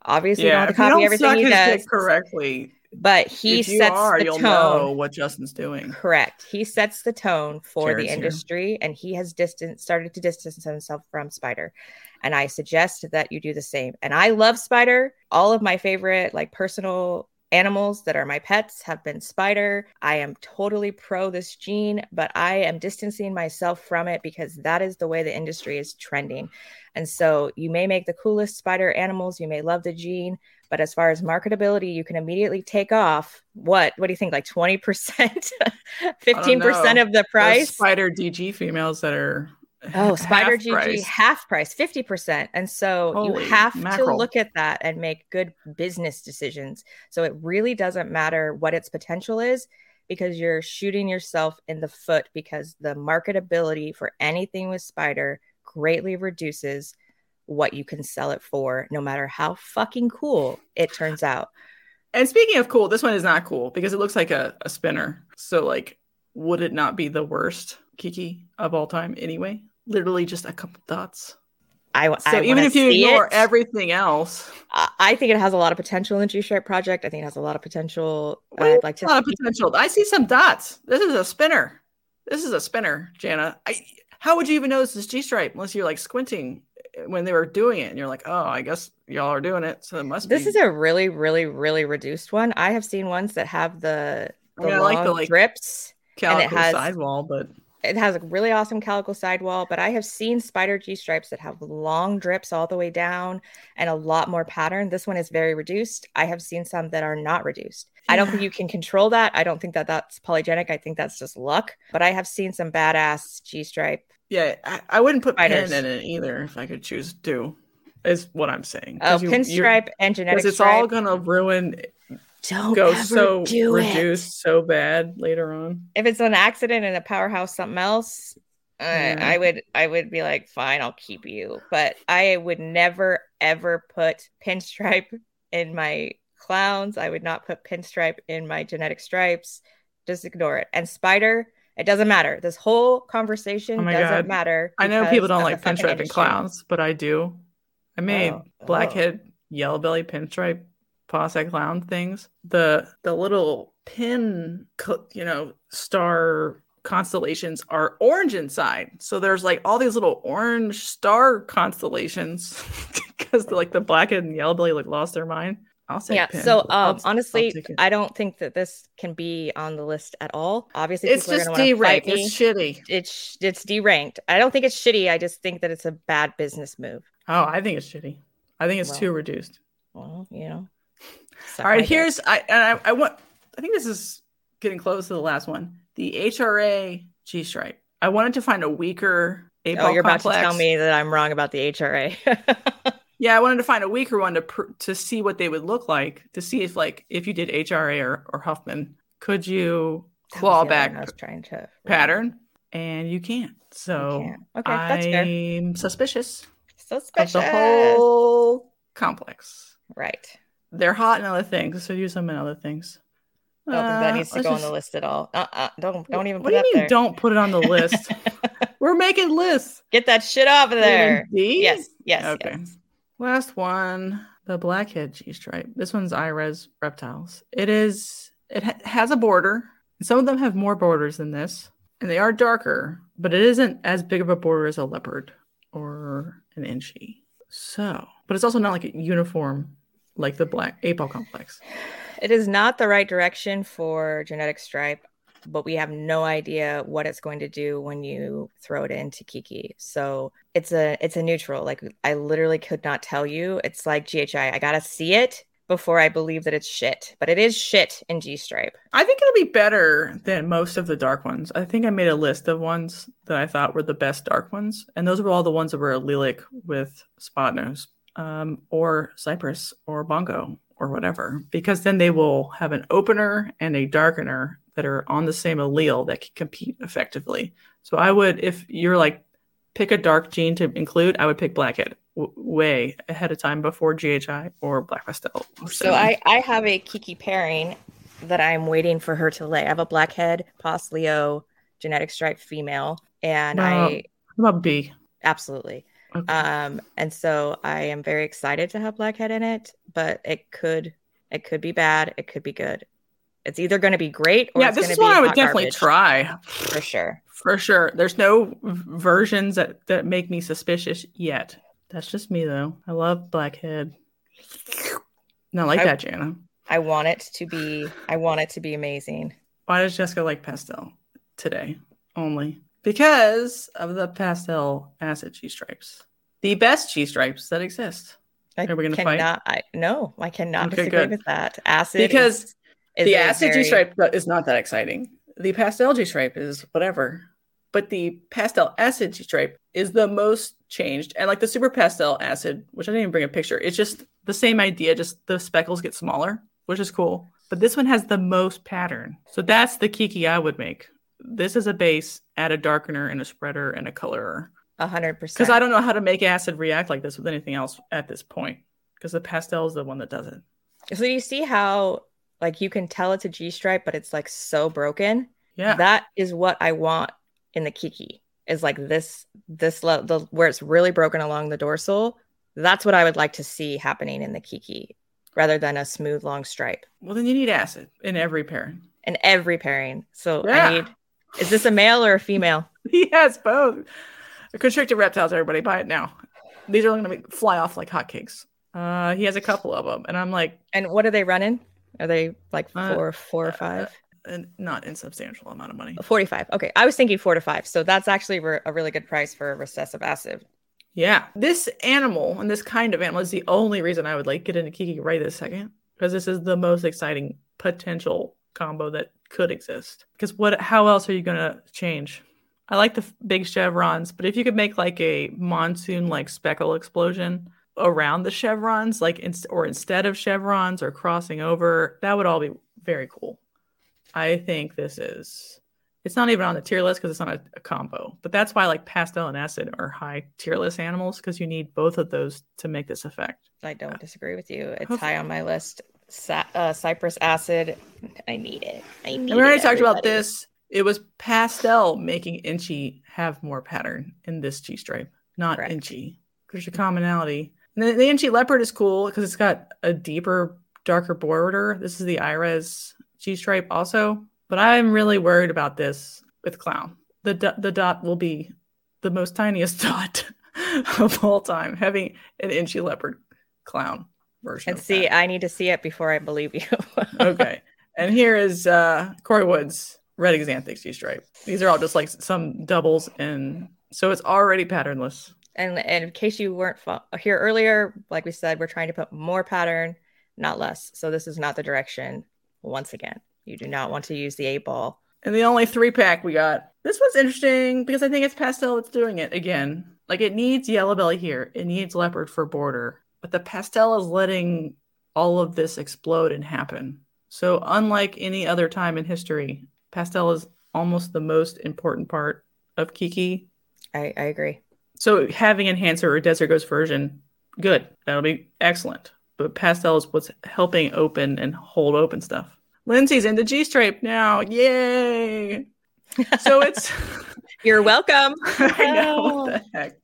S2: obviously, you don't have to copy everything he does.
S1: correctly,
S2: but he sets
S1: are,
S2: the
S1: you'll
S2: tone.
S1: know what Justin's doing.
S2: Correct. He sets the tone for
S1: Jared's
S2: the
S1: here.
S2: industry, and he has distance started to distance himself from Spider. And I suggest that you do the same. And I love Spider. All of my favorite, like personal animals that are my pets, have been Spider. I am totally pro this gene, but I am distancing myself from it because that is the way the industry is trending. And so you may make the coolest Spider animals, you may love the gene, but as far as marketability, you can immediately take off what? What do you think? Like 20%, 15% of the
S1: Those
S2: price?
S1: spider DG females that are
S2: Oh, Spider GG
S1: price.
S2: half price, 50%. And so
S1: Holy
S2: you have to look at that and make good business decisions. So it really doesn't matter what its potential is because you're shooting yourself in the foot because the marketability for anything with Spider greatly reduces what you can sell it for, no matter how fucking cool it turns out.
S1: And speaking of cool, this one is not cool because it looks like a, a spinner. So like, would it not be the worst Kiki of all time anyway? Literally just a couple dots.
S2: I,
S1: So
S2: I
S1: even if you ignore
S2: it.
S1: everything else,
S2: I think it has a lot of potential in G Stripe project. I think it has a lot of potential. I'd like
S1: a lot of potential. I see some dots. This is a spinner. This is a spinner, Jana. I, how would you even know this is G stripe unless you're like squinting when they were doing it and you're like, oh, I guess y'all are doing it, so it must
S2: This
S1: be.
S2: is a really, really, really reduced one. I have seen ones that have the
S1: I
S2: the
S1: mean, I
S2: long
S1: like the, like,
S2: drips.
S1: calico
S2: has-
S1: sidewall, but
S2: It has a really awesome calico sidewall, but I have seen spider G stripes that have long drips all the way down and a lot more pattern. This one is very reduced. I have seen some that are not reduced. I don't think you can control that. I don't think that that's polygenic. I think that's just luck. But I have seen some badass G stripe.
S1: Yeah, I, I wouldn't put
S2: Spiders.
S1: pin in it either if I could choose to. Is what I'm saying.
S2: Oh, pinstripe and genetic
S1: Because it's
S2: stripe.
S1: all gonna ruin,
S2: don't
S1: go
S2: ever
S1: so
S2: do it.
S1: reduced so bad later on.
S2: if it's an accident in a powerhouse something else uh,
S1: Yeah.
S2: i would i would be like fine i'll keep you but i would never ever put pinstripe in my clowns i would not put pinstripe in my genetic stripes just ignore it and spider it doesn't matter this whole oh conversation
S1: Oh
S2: doesn't
S1: God.
S2: matter
S1: I know people don't like pinstripe and clowns, but I do. I made
S2: Oh, oh.
S1: blackhead, yellow belly, pinstripe, posse clown things. The the little pin, you know, star constellations are orange inside. So there's like all these little orange star constellations because like the blackhead and yellow belly like lost their mind. I'll say
S2: yeah
S1: pin.
S2: so um
S1: I'll
S2: honestly
S1: take it.
S2: i don't think that this can be on the list at all obviously
S1: it's
S2: people are
S1: just
S2: gonna wanna fight
S1: D-ranked.
S2: me.
S1: It's shitty.
S2: it's it's deranked. I don't think it's shitty. I just think that it's a bad business move.
S1: Oh, I think it's shitty. I think it's
S2: Well,
S1: too reduced.
S2: Well, you know.
S1: All right, here's I and I, I want I think this is getting close to the last one. The HRA G stripe. I wanted to find a weaker APOL
S2: Oh, you're about to tell me that I'm wrong about the HRA.
S1: Yeah, I wanted to find a weaker one to pr- to see what they would look like to see if like if you did HRA or, or Huffman, could you claw back
S2: I was trying to
S1: pattern? And you can't.
S2: You
S1: So
S2: can't. Okay, that's.
S1: I'm suspicious
S2: So
S1: of the whole complex.
S2: Right.
S1: They're hot in other things, so use them in other things.
S2: I don't think that
S1: Uh,
S2: needs to go on the list at all. Uh-uh. Don't don't even
S1: What
S2: put
S1: do you mean?
S2: up
S1: Don't put it on the list. We're making lists.
S2: Get that shit off of there. Yes. Yes.
S1: Okay.
S2: yes.
S1: Last one, the blackhead G stripe. This one's iRes reptiles. It is. It ha- has a border. Some of them have more borders than this, and they are darker, but it isn't as big of a border as a leopard or an Enchi. So, but it's also not like a uniform like the black apal complex.
S2: It is not the right direction for genetic stripe, but we have no idea what it's going to do when you throw it into Kiki. So it's a it's a neutral. Like I literally could not tell you. It's like GHI. I gotta see it before I believe that it's shit. But it is shit in G stripe.
S1: I think it'll be better than most of the dark ones. I think I made a list of ones that I thought were the best dark ones, and those were all the ones that were allelic with spot nose, um, or cypress, or bongo, or whatever, because then they will have an opener and a darkener that are on the same allele that can compete effectively. So I would, if you're like, pick a dark gene to include, I would pick blackhead w- way ahead of time before GHI or black pastel. or
S2: So. I I have a Kiki pairing that I'm waiting for her to lay. I have a blackhead Pos Leo genetic stripe female, and
S1: Wow.
S2: I
S1: about B?
S2: absolutely
S1: Okay.
S2: Um, and so I am very excited to have Blackhead in it, but it could It could be bad. It could be good. It's either going to be great or
S1: yeah,
S2: it's
S1: this is
S2: be
S1: one I would definitely try
S2: for sure.
S1: for sure. There's no versions that that make me suspicious yet. That's just me though. I love blackhead. Not like
S2: I-
S1: that, Jana.
S2: I want it to be. I want it to be amazing.
S1: Why does Jessica like pastel today only? Because of the pastel acid G stripes, the best G stripes that exist.
S2: I
S1: Are we gonna fight?
S2: cannot. I no. I cannot
S1: Okay,
S2: disagree
S1: good.
S2: with that. Acid
S1: Because
S2: is
S1: the acid
S2: very-
S1: G stripe is not that exciting. The pastel G stripe is whatever. But the pastel acid G stripe is the most changed. And like the super pastel acid, which I didn't even bring a picture, it's just the same idea, just the speckles get smaller, which is cool. But this one has the most pattern. So that's the kiki I would make. This is a base, add a darkener and a spreader and a colorer.
S2: A hundred percent.
S1: Because I don't know how to make acid react like this with anything else at this point. Because the pastel is the one that does it.
S2: So you see how like you can tell it's a G stripe, but it's like so broken.
S1: Yeah.
S2: That is what I want in the Kiki. Is like this this le- the where it's really broken along the dorsal. That's what I would like to see happening in the Kiki, rather than a smooth long stripe
S1: well, then you need acid in every pair.
S2: in every pairing. So
S1: Yeah.
S2: I need. Is this a male or a female?
S1: He has both. Constricted reptiles, everybody, buy it now. These are going to fly off like hotcakes. Uh, he has a couple of them, and I'm like,
S2: And what are they running? Are they like
S1: Uh,
S2: four, four or five?
S1: uh, not insubstantial amount of money.
S2: 45. Okay. I was thinking four to five. So that's actually re- a really good price for a recessive acid.
S1: Yeah, this animal and this kind of animal is the only reason I would like get into Kiki right this second because this is the most exciting potential combo that could exist. Because what? How else are you going to change? I like the f- big chevrons, but if you could make like a monsoon like speckle explosion around the chevrons, like inst- or instead of chevrons or crossing over, that would all be very cool. I think this is. It's not even on the tier list because it's not a, a combo, but that's why like pastel and acid are high tier list animals because you need both of those to make this effect.
S2: I don't disagree with you. It's
S1: Hopefully-
S2: high on my list. Sa- uh, cypress acid. I need it. I need
S1: And we already
S2: it,
S1: talked about this. It was pastel making Enchi have more pattern in this G stripe, not
S2: Correct.
S1: Enchi. There's a commonality. And the, the leopard is cool because it's got a deeper, darker border. This is the Iris G stripe also. But I'm really worried about this with clown. The do- the dot will be the most tiniest dot of all time, having an Enchi leopard clown version.
S2: And see,
S1: that.
S2: I need to see it before I believe you.
S1: okay. And here is uh Corey Woods red axanthic G stripe. These are all just like some doubles and so it's already patternless.
S2: And, and in case you weren't here earlier, like we said, we're trying to put more pattern, not less. So this is not the direction. Once again, you do not want to use the eight ball.
S1: And the only three pack we got. This was interesting because I think it's pastel that's doing it again. Like it needs yellow belly here. It needs leopard for border. But the pastel is letting all of this explode and happen. So unlike any other time in history, pastel is almost the most important part of Kiki
S2: I, I agree.
S1: So having enhancer or desert ghost version, good. That'll be excellent. But pastel is what's helping open and hold open stuff. Lindsay's into G stripe now. Yay. So it's
S2: You're welcome.
S1: I know what the heck.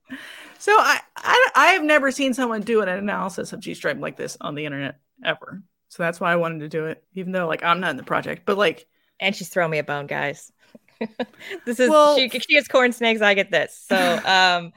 S1: So I, I I have never seen someone do an analysis of G stripe like this on the internet ever. So that's why I wanted to do it, even though like I'm not in the project. But like
S2: And she's throwing me a bone, guys. this is
S1: Well-
S2: she, she gets corn snakes, I get this. So um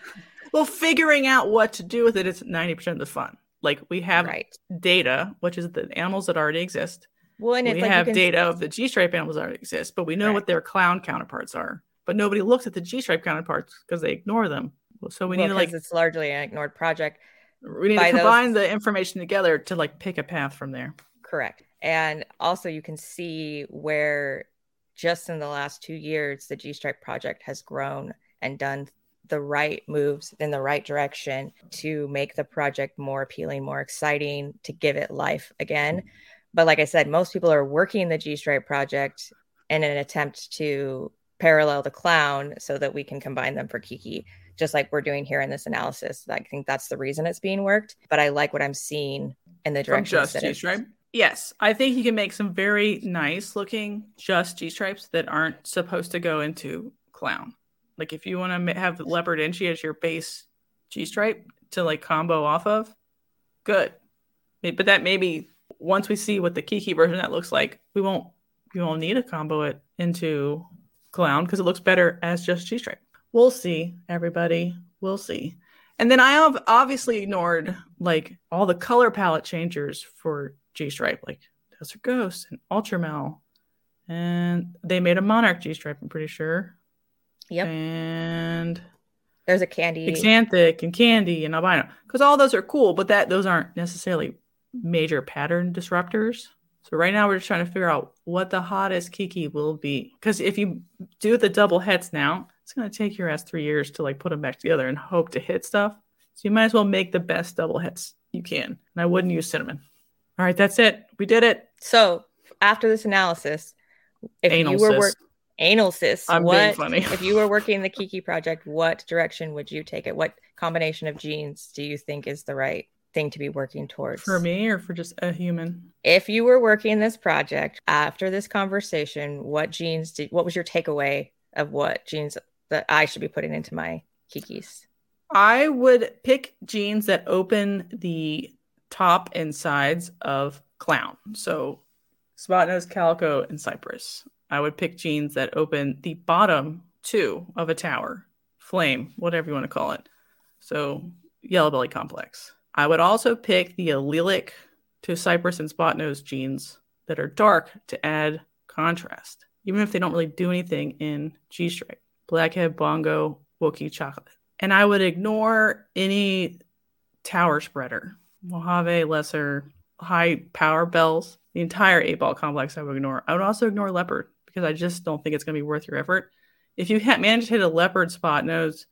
S1: well, figuring out what to do with it is 90% of the fun. Like we have
S2: right.
S1: data, which is the animals that already exist.
S2: Well, and
S1: we
S2: like
S1: have data of the G stripe animals that already exist, but we know
S2: Right.
S1: what their clown counterparts are. But nobody looks at the G stripe counterparts because they ignore them. So we
S2: well,
S1: need to like
S2: it's largely an ignored project.
S1: we need to
S2: those-
S1: combine the information together to like pick a path from there.
S2: Correct. And also, you can see where just in the last two years, the G Stripe project has grown and done the right moves in the right direction to make the project more appealing, more exciting, to give it life again. Mm-hmm. But like I said, most people are working the G Stripe project in an attempt to parallel the clown so that we can combine them for Kiki, just like we're doing here in this analysis. I think that's the reason it's being worked. But I like what I'm seeing in the
S1: From
S2: direction
S1: just
S2: that
S1: G stripe. Yes, I think you can make some very nice looking just G stripes that aren't supposed to go into clown. Like if you want to have leopard Enchi as your base G stripe to like combo off of, good. But that maybe once we see what the Kiki version that looks like, we won't we won't need to combo it into clown because it looks better as just G stripe. We'll see, everybody. We'll see. And then I have obviously ignored like all the color palette changers for G stripe, like Desert Ghost and Ultramel. And they made a Monarch G stripe, I'm pretty sure.
S2: Yep.
S1: And
S2: There's a candy.
S1: Xanthic and Candy and Albino. Because all those are cool, but that those aren't necessarily major pattern disruptors. So right now we're just trying to figure out what the hottest Kiki will be. Because if you do the double hets now, it's gonna take your ass three years to like put them back together and hope to hit stuff. So you might as well make the best double hets you can. And I wouldn't use cinnamon. All right, that's it. We did it.
S2: So after this analysis, if
S1: Anal
S2: you were
S1: cis.
S2: work anal cis,
S1: I'm being funny.
S2: if you were working the Kiki project, what direction would you take it? What combination of genes do you think is the right thing to be working towards?
S1: For me or for just a human?
S2: If you were working this project after this conversation, what genes did what was your takeaway of what genes that I should be putting into my Kikis?
S1: I would pick genes that open the top and sides of clown. So spot nose, calico, and cypress. I would pick genes that open the bottom two of a tower, flame, whatever you want to call it. So yellow belly complex. I would also pick the allelic to cypress and spot nose genes that are dark to add contrast, even if they don't really do anything in G stripe. Blackhead, bongo, Wookie, chocolate. And I would ignore any tower spreader, Mojave, lesser, high power bells, the entire eight ball complex. I would ignore. I would also ignore leopard because I just don't think it's going to be worth your effort. If you ha- manage to hit a leopard spot nose,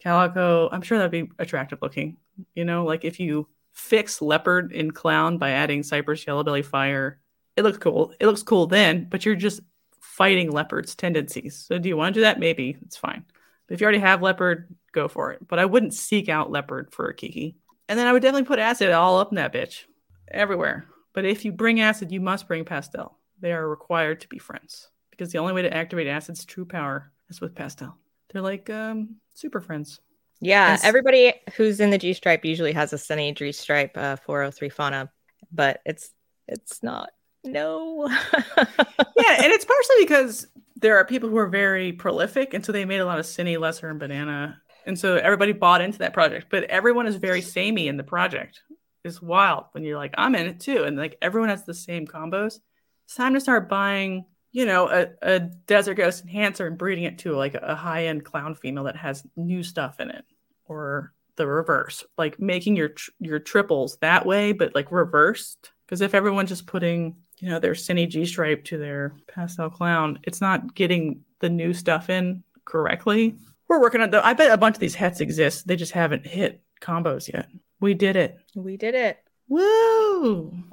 S1: calico, I'm sure that'd be attractive looking. You know, like if you fix leopard in clown by adding cypress, yellow belly, fire, it looks cool. It looks cool then, but you're just fighting leopard's tendencies. So do you want to do that? Maybe it's fine. But if you already have leopard, go for it. But I wouldn't seek out leopard for a kiki. And then I would definitely put acid all up in that bitch, everywhere. But if you bring acid, you must bring pastel. They are required to be friends because the only way to activate acid's true power is with pastel. They're like um, super friends.
S2: Yeah,
S1: Yes.
S2: everybody who's in the G stripe usually has a Cine G stripe uh, 403 fauna, but it's it's not. No.
S1: yeah, and it's partially because there are people who are very prolific, and so they made a lot of Cine, Lesser, and Banana, and so everybody bought into that project. But everyone is very samey in the project. It's wild when you're like, I'm in it too, and like everyone has the same combos. It's time to start buying, you know, a, a Desert Ghost enhancer and breeding it to like a high end clown female that has new stuff in it, or the reverse, like making your tr- your triples that way, but like reversed. Because if everyone's just putting you know, their Cine G stripe to their pastel clown, it's not getting the new stuff in correctly. We're working on the I bet a bunch of these hets exist. They just haven't hit combos yet. We did it.
S2: we did it.
S1: Woo!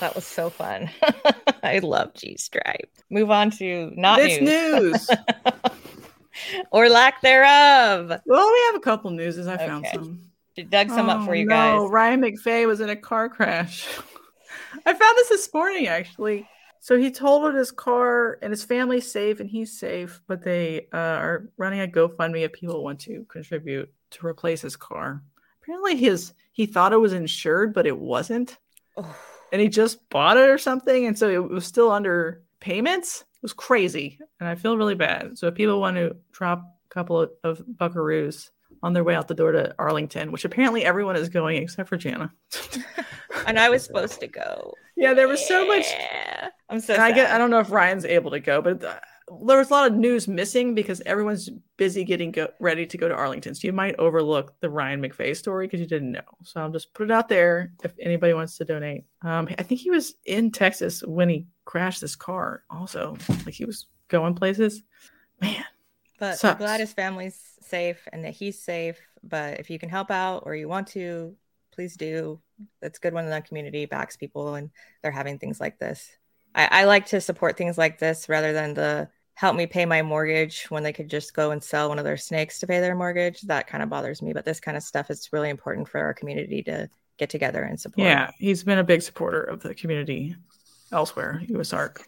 S2: That was so fun. I love G stripe. Move on to not
S1: It's
S2: news,
S1: news.
S2: or lack thereof.
S1: well, we have a couple newses. I found some.
S2: She dug some up for
S1: Oh,
S2: you
S1: no,
S2: guys.
S1: Ryan McVeigh was in a car crash. I found this this morning actually. So he totaled his car and his family's safe and he's safe, but they uh, are running a GoFundMe if people want to contribute to replace his car. Apparently his he thought it was insured, but it wasn't.
S2: Oh,
S1: And he just bought it or something. And so it was still under payments. It was crazy. And I feel really bad. So if people want to drop a couple of, of buckaroos on their way out the door to Arlington, which apparently everyone is going except for Jana.
S2: and I was supposed to go.
S1: yeah, there was so much.
S2: I'm so
S1: I get. I don't know if Ryan's able to go, but there was a lot of news missing because everyone's busy getting go- ready to go to Arlington. So you might overlook the Ryan McVeigh story because you didn't know. So I'll just put it out there if anybody wants to donate. Um, I think he was in Texas when he crashed this car. Also, like he was going places. Man,
S2: But I'm glad his family's safe and that he's safe. But if you can help out or you want to, please do. It's good when the community backs people and they're having things like this. I, I like to support things like this rather than the help me pay my mortgage when they could just go and sell one of their snakes to pay their mortgage. That kind of bothers me. But this kind of stuff is really important for our community to get together and support.
S1: yeah, he's been a big supporter of the community elsewhere, USARC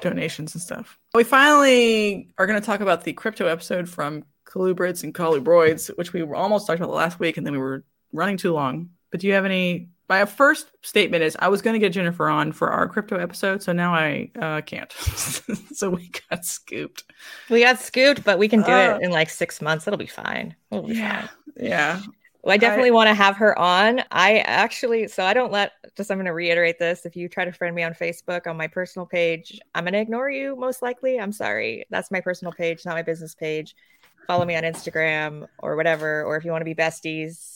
S1: donations and stuff. We finally are going to talk about the crypto episode from Colubrids and Colubroids, which we almost talked about last week, and then we were running too long. But do you have any my first statement is I was going to get Jennifer on for our crypto episode, so now I uh, can't. so we got scooped.
S2: We got scooped, but we can do uh, it in like six months. It'll be fine. It'll be
S1: yeah,
S2: fine.
S1: yeah.
S2: Well, I definitely want to have her on. I actually, so I don't let, just I'm going to reiterate this. If you try to friend me on Facebook on my personal page, I'm going to ignore you most likely. I'm sorry. That's my personal page, not my business page. Follow me on Instagram or whatever. Or if you want to be besties,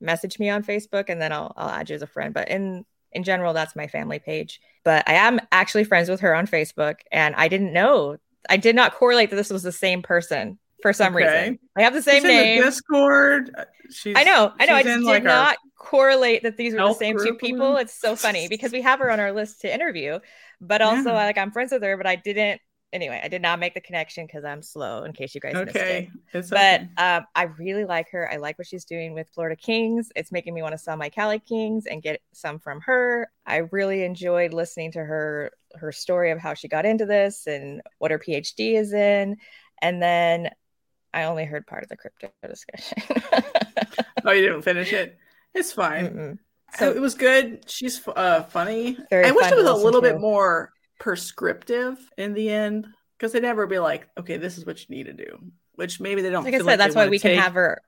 S2: message me on Facebook and then I'll, I'll add you as a friend. But in, in general, that's my family page. But I am actually friends with her on Facebook and I didn't know, I did not correlate that this was the same person for some okay. reason. I have the same
S1: she's
S2: name.
S1: Discord.
S2: She's, I know. I know. I just did like not correlate that these were the same two people. It's so funny because we have her on our list to interview, but also yeah. like I'm friends with her, but I didn't. Anyway, I did not make the connection because I'm slow. In case you guys okay. missed it, but okay. um, I really like her. I like what she's doing with Florida Kings. It's making me want to sell my Cali Kings and get some from her. I really enjoyed listening to her her story of how she got into this and what her PhD is in. And then I only heard part of the crypto discussion.
S1: oh, you didn't finish it? It's fine. Mm-mm. So it was good. She's uh, funny. I wish it was a little to. bit more prescriptive in the end because they never be like, okay, this is what you need to do. Which maybe they don't.
S2: Like I said,
S1: like
S2: that's why we can have her.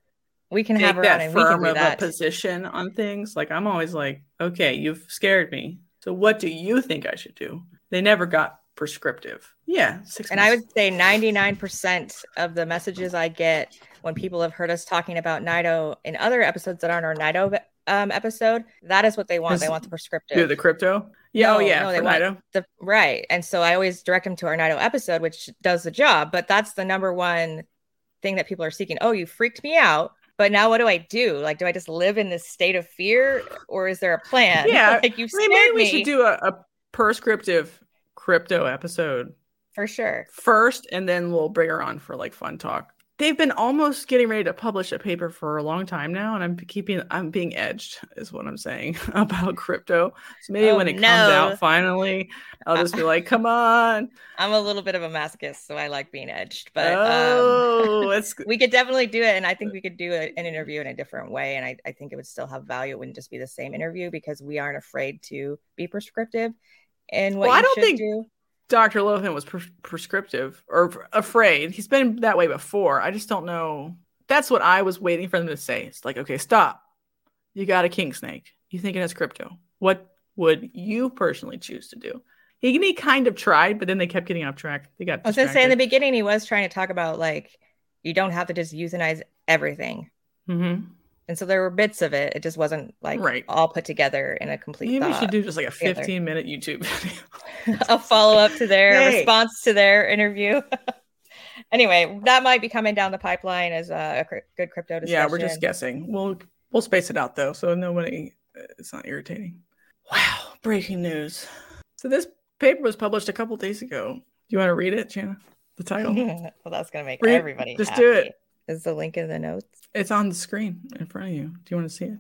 S2: We can have her
S1: that
S2: on
S1: firm of that. a position on things. Like I'm always like, okay, you've scared me. So what do you think I should do? They never got prescriptive. Yeah,
S2: six. And months. I would say 99% of the messages I get when people have heard us talking about Nido in other episodes that aren't our Nido um, episode, that is what they want. Is, they want the prescriptive.
S1: Do the crypto? Yeah, oh, no, oh yeah,
S2: no, they want. The, right. And so I always direct them to our Nido episode, which does the job. But that's the number one thing that people are seeking. Oh, you freaked me out. But now what do I do? Like, do I just live in this state of fear or is there a plan?
S1: Yeah.
S2: like you
S1: I mean, maybe we me. should do a, a prescriptive crypto episode
S2: for sure
S1: first, and then we'll bring her on for like fun talk. They've been almost getting ready to publish a paper for a long time now, and I'm keeping I'm being edged, is what I'm saying about crypto. So maybe oh, when it no. comes out finally, I'll just be like, "Come on!"
S2: I'm a little bit of a masochist, so I like being edged. But
S1: oh,
S2: um, we could definitely do it, and I think we could do a, an interview in a different way, and I, I think it would still have value. It wouldn't just be the same interview because we aren't afraid to be prescriptive and what well, I don't think do.
S1: Dr. Lohan was pre- prescriptive or afraid. He's been that way before. I just don't know. That's what I was waiting for them to say. It's like, okay, stop. You got a king snake. You thinking it's crypto. What would you personally choose to do? He, he kind of tried, but then they kept getting off track. They got.
S2: I was gonna say in the beginning, he was trying to talk about like you don't have to just euthanize everything.
S1: Mm-hmm.
S2: And so there were bits of it. It just wasn't like
S1: right.
S2: all put together in a complete.
S1: Maybe we should do just like a 15 minute YouTube
S2: video. a follow up to their hey. response to their interview. anyway, that might be coming down the pipeline as uh, a, a good crypto discussion.
S1: Yeah, we're just guessing. We'll we'll space it out though, so nobody uh, it's not irritating. Wow, breaking news. So this paper was published a couple days ago. Do you want to read it, Jana? The title.
S2: well, that's gonna make read, everybody.
S1: Just
S2: happy.
S1: do it.
S2: Is the link in the notes?
S1: It's on the screen in front of you. Do you want to see it?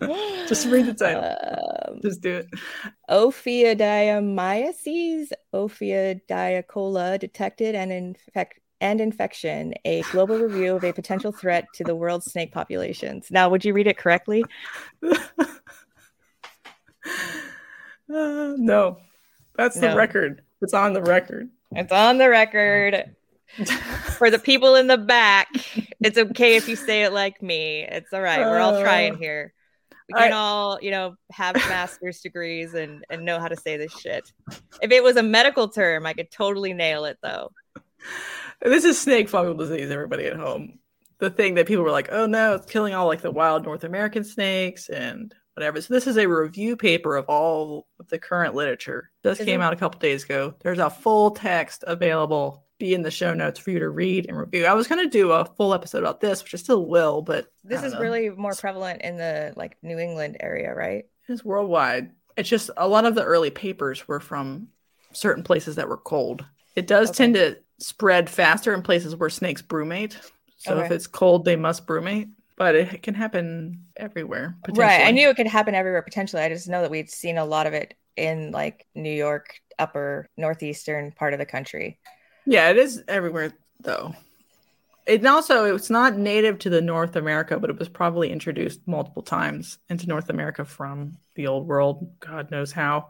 S1: Just read the title. Um, Just do it.
S2: Ophidiomyces, Ophidiacola detected and infect and infection, a global review of a potential threat to the world's snake populations. Now, would you read it correctly?
S1: uh, no, that's no. the record. It's on the record.
S2: It's on the record. For the people in the back, it's okay if you say it like me. It's all right. We're all trying uh, here. We can I, all, you know, have master's degrees and and know how to say this shit. If it was a medical term, I could totally nail it though.
S1: This is snake fungal disease, everybody at home. The thing that people were like, oh no, it's killing all like the wild North American snakes and whatever. So this is a review paper of all of the current literature. This came out a couple days ago. There's a full text available be in the show notes for you to read and review. I was going to do a full episode about this, which I still will, but
S2: this is know. really more prevalent in the like New England area, right?
S1: It's worldwide. It's just a lot of the early papers were from certain places that were cold. It does okay. tend to spread faster in places where snakes brumate. So okay. if it's cold, they must brumate. But it can happen everywhere.
S2: Right. I knew it could happen everywhere potentially. I just know that we'd seen a lot of it in like New York, upper northeastern part of the country.
S1: Yeah, it is everywhere though. It also it's not native to the North America, but it was probably introduced multiple times into North America from the old world. God knows how.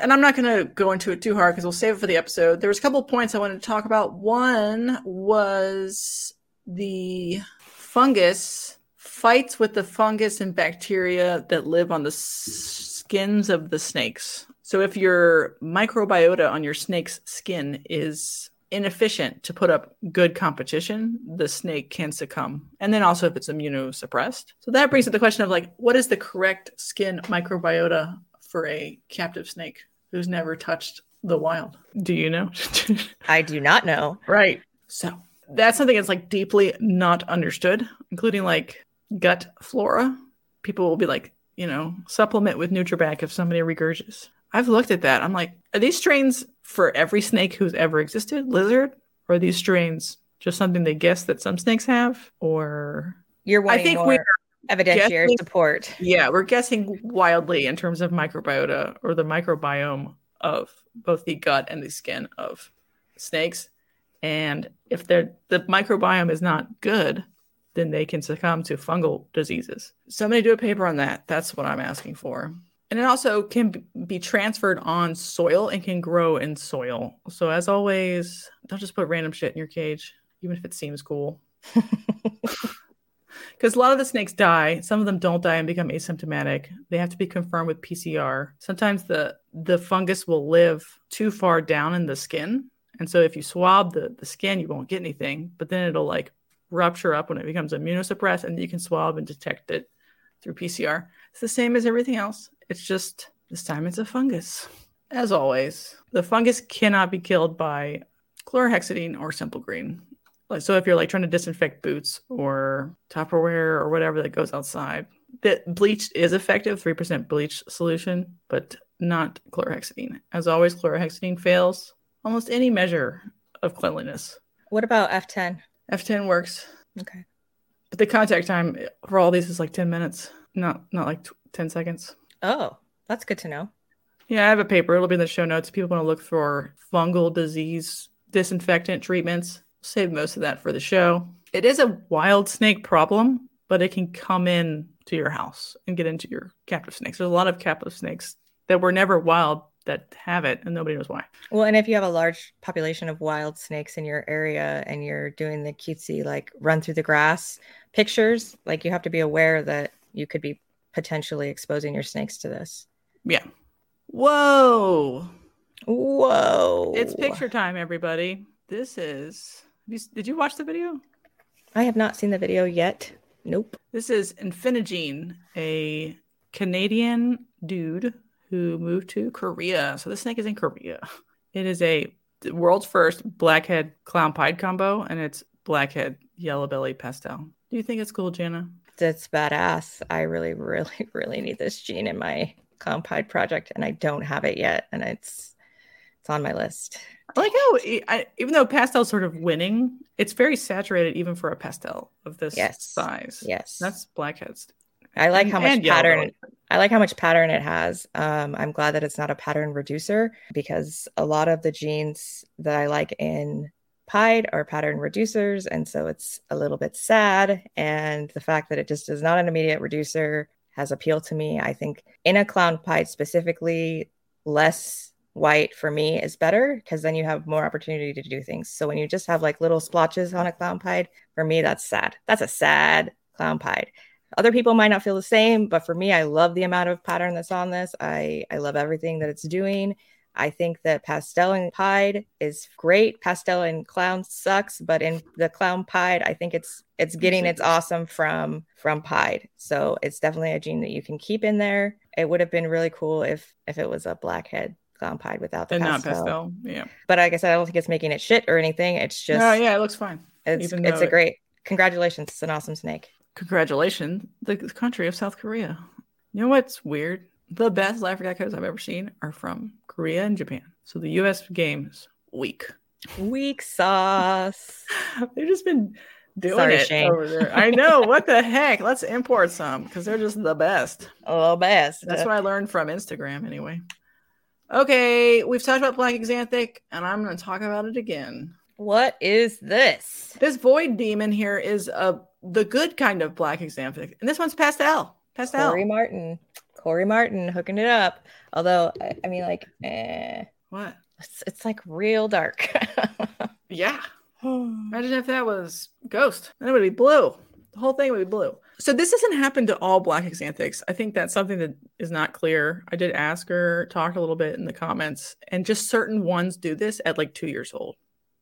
S1: And I'm not going to go into it too hard because we'll save it for the episode. There was a couple points I wanted to talk about. One was the fungus fights with the fungus and bacteria that live on the skins of the snakes. So if your microbiota on your snake's skin is inefficient to put up good competition, the snake can succumb. And then also if it's immunosuppressed. So that brings up the question of like, what is the correct skin microbiota for a captive snake who's never touched the wild? Do you know?
S2: I do not know.
S1: Right. So that's something that's like deeply not understood, including like gut flora. People will be like, you know, supplement with Nutrabac if somebody regurgitates. I've looked at that. I'm like, are these strains for every snake who's ever existed, lizard, or are these strains just something they guess that some snakes have? Or
S2: you're I think we're evidentiary guessing, support.
S1: Yeah, we're guessing wildly in terms of microbiota or the microbiome of both the gut and the skin of snakes. And if they're the microbiome is not good, then they can succumb to fungal diseases. Somebody do a paper on that. That's what I'm asking for. And it also can be transferred on soil and can grow in soil. So, as always, don't just put random shit in your cage, even if it seems cool. Because a lot of the snakes die. Some of them don't die and become asymptomatic. They have to be confirmed with PCR. Sometimes the the fungus will live too far down in the skin, and so if you swab the the skin, you won't get anything. But then it'll like rupture up when it becomes immunosuppressed, and you can swab and detect it through PCR. It's the same as everything else. It's just this time it's a fungus. As always, the fungus cannot be killed by chlorhexidine or simple green. Like so, if you're like trying to disinfect boots or Tupperware or whatever that goes outside, that bleach is effective, three percent bleach solution, but not chlorhexidine. As always, chlorhexidine fails almost any measure of cleanliness.
S2: What about F10?
S1: F10 works.
S2: Okay.
S1: But the contact time for all these is like 10 minutes not not like t- 10 seconds.
S2: Oh, that's good to know.
S1: Yeah, I have a paper. It'll be in the show notes. People want to look for fungal disease disinfectant treatments. Save most of that for the show. It is a wild snake problem, but it can come in to your house and get into your captive snakes. There's a lot of captive snakes that were never wild that have it and nobody knows why.
S2: Well, and if you have a large population of wild snakes in your area and you're doing the cutesy like run through the grass pictures, like you have to be aware that you could be potentially exposing your snakes to this.
S1: Yeah. Whoa.
S2: Whoa.
S1: It's picture time, everybody. This is. Did you watch the video?
S2: I have not seen the video yet. Nope.
S1: This is Infinigene, a Canadian dude who moved to Korea. So the snake is in Korea. It is a world's first blackhead clown pied combo, and it's blackhead yellow belly pastel. Do you think it's cool, Jana?
S2: That's badass. I really, really, really need this gene in my clown pied project, and I don't have it yet, and it's it's on my list.
S1: I like how I, even though pastel's sort of winning, it's very saturated even for a pastel of this
S2: yes.
S1: size.
S2: Yes,
S1: that's blackheads.
S2: I like how much pattern. I like how much pattern it has. Um, I'm glad that it's not a pattern reducer because a lot of the genes that I like in pied are pattern reducers. And so it's a little bit sad. And the fact that it just is not an immediate reducer has appealed to me. I think in a clown pied specifically, less white for me is better because then you have more opportunity to do things. So when you just have like little splotches on a clown pied, for me, that's sad. That's a sad clown pied. Other people might not feel the same, but for me, I love the amount of pattern that's on this. I, I love everything that it's doing. I think that pastel and pied is great. Pastel and clown sucks, but in the clown pied, I think it's it's getting its awesome from from pied. So it's definitely a gene that you can keep in there. It would have been really cool if if it was a blackhead clown pied without the and pastel. not pastel.
S1: Yeah.
S2: But like I said, I don't think it's making it shit or anything. It's just
S1: No, yeah, it looks fine.
S2: It's it's a great congratulations. It's an awesome snake.
S1: Congratulations, the country of South Korea. You know what's weird? The best life geckos I've ever seen are from Korea and Japan. So the US games weak.
S2: Weak sauce.
S1: They've just been doing Sorry, it Shane. over there. I know. what the heck? Let's import some because they're just the best.
S2: Oh, best.
S1: That's what I learned from Instagram anyway. Okay, we've talked about Black Axanthic, and I'm going to talk about it again.
S2: What is this?
S1: This void demon here is a the good kind of black xanthic, and this one's pastel. Pastel.
S2: Corey Martin. Corey Martin hooking it up. Although I, I mean, like, eh,
S1: What?
S2: it's, it's like real dark.
S1: Yeah. Imagine if that was ghost. Then it would be blue. The whole thing would be blue. So this doesn't happen to all black xanthics. I think that's something that is not clear. I did ask her, talked a little bit in the comments, and just certain ones do this at like two years old.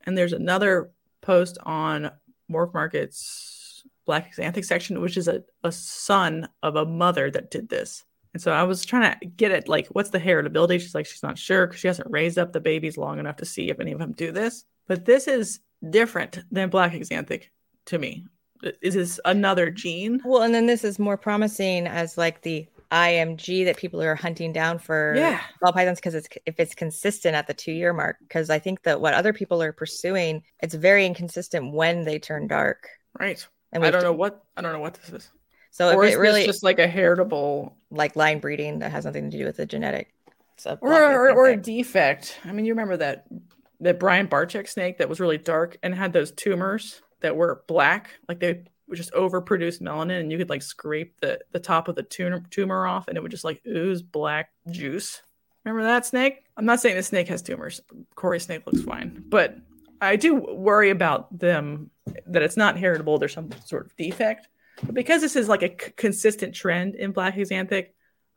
S1: And there's another post on Morph Market's Black Xanthic section, which is a, a son of a mother that did this. And so I was trying to get at like, what's the heritability? She's like, she's not sure because she hasn't raised up the babies long enough to see if any of them do this. But this is different than Black Xanthic to me. Is this another gene?
S2: well, and then this is more promising as like the IMG that people are hunting down for
S1: Yeah.
S2: ball pythons because it's if it's consistent at the two year mark. Because I think that what other people are pursuing, it's very inconsistent when they turn dark.
S1: Right.
S2: And
S1: I don't know what I don't know what this is.
S2: So
S1: or
S2: if it really
S1: just like a heritable
S2: like line breeding that has nothing to do with the genetic.
S1: Or or, or a defect. I mean, you remember that that Brian Barczyk snake that was really dark and had those tumors that were black, like they would just overproduce melanin, and you could like scrape the the top of the tumor tumor off, and it would just like ooze black juice. Remember that snake? I'm not saying the snake has tumors. Corey's snake looks fine, but I do worry about them that it's not heritable. There's some sort of defect. But because this is like a c- consistent trend in black axanthic,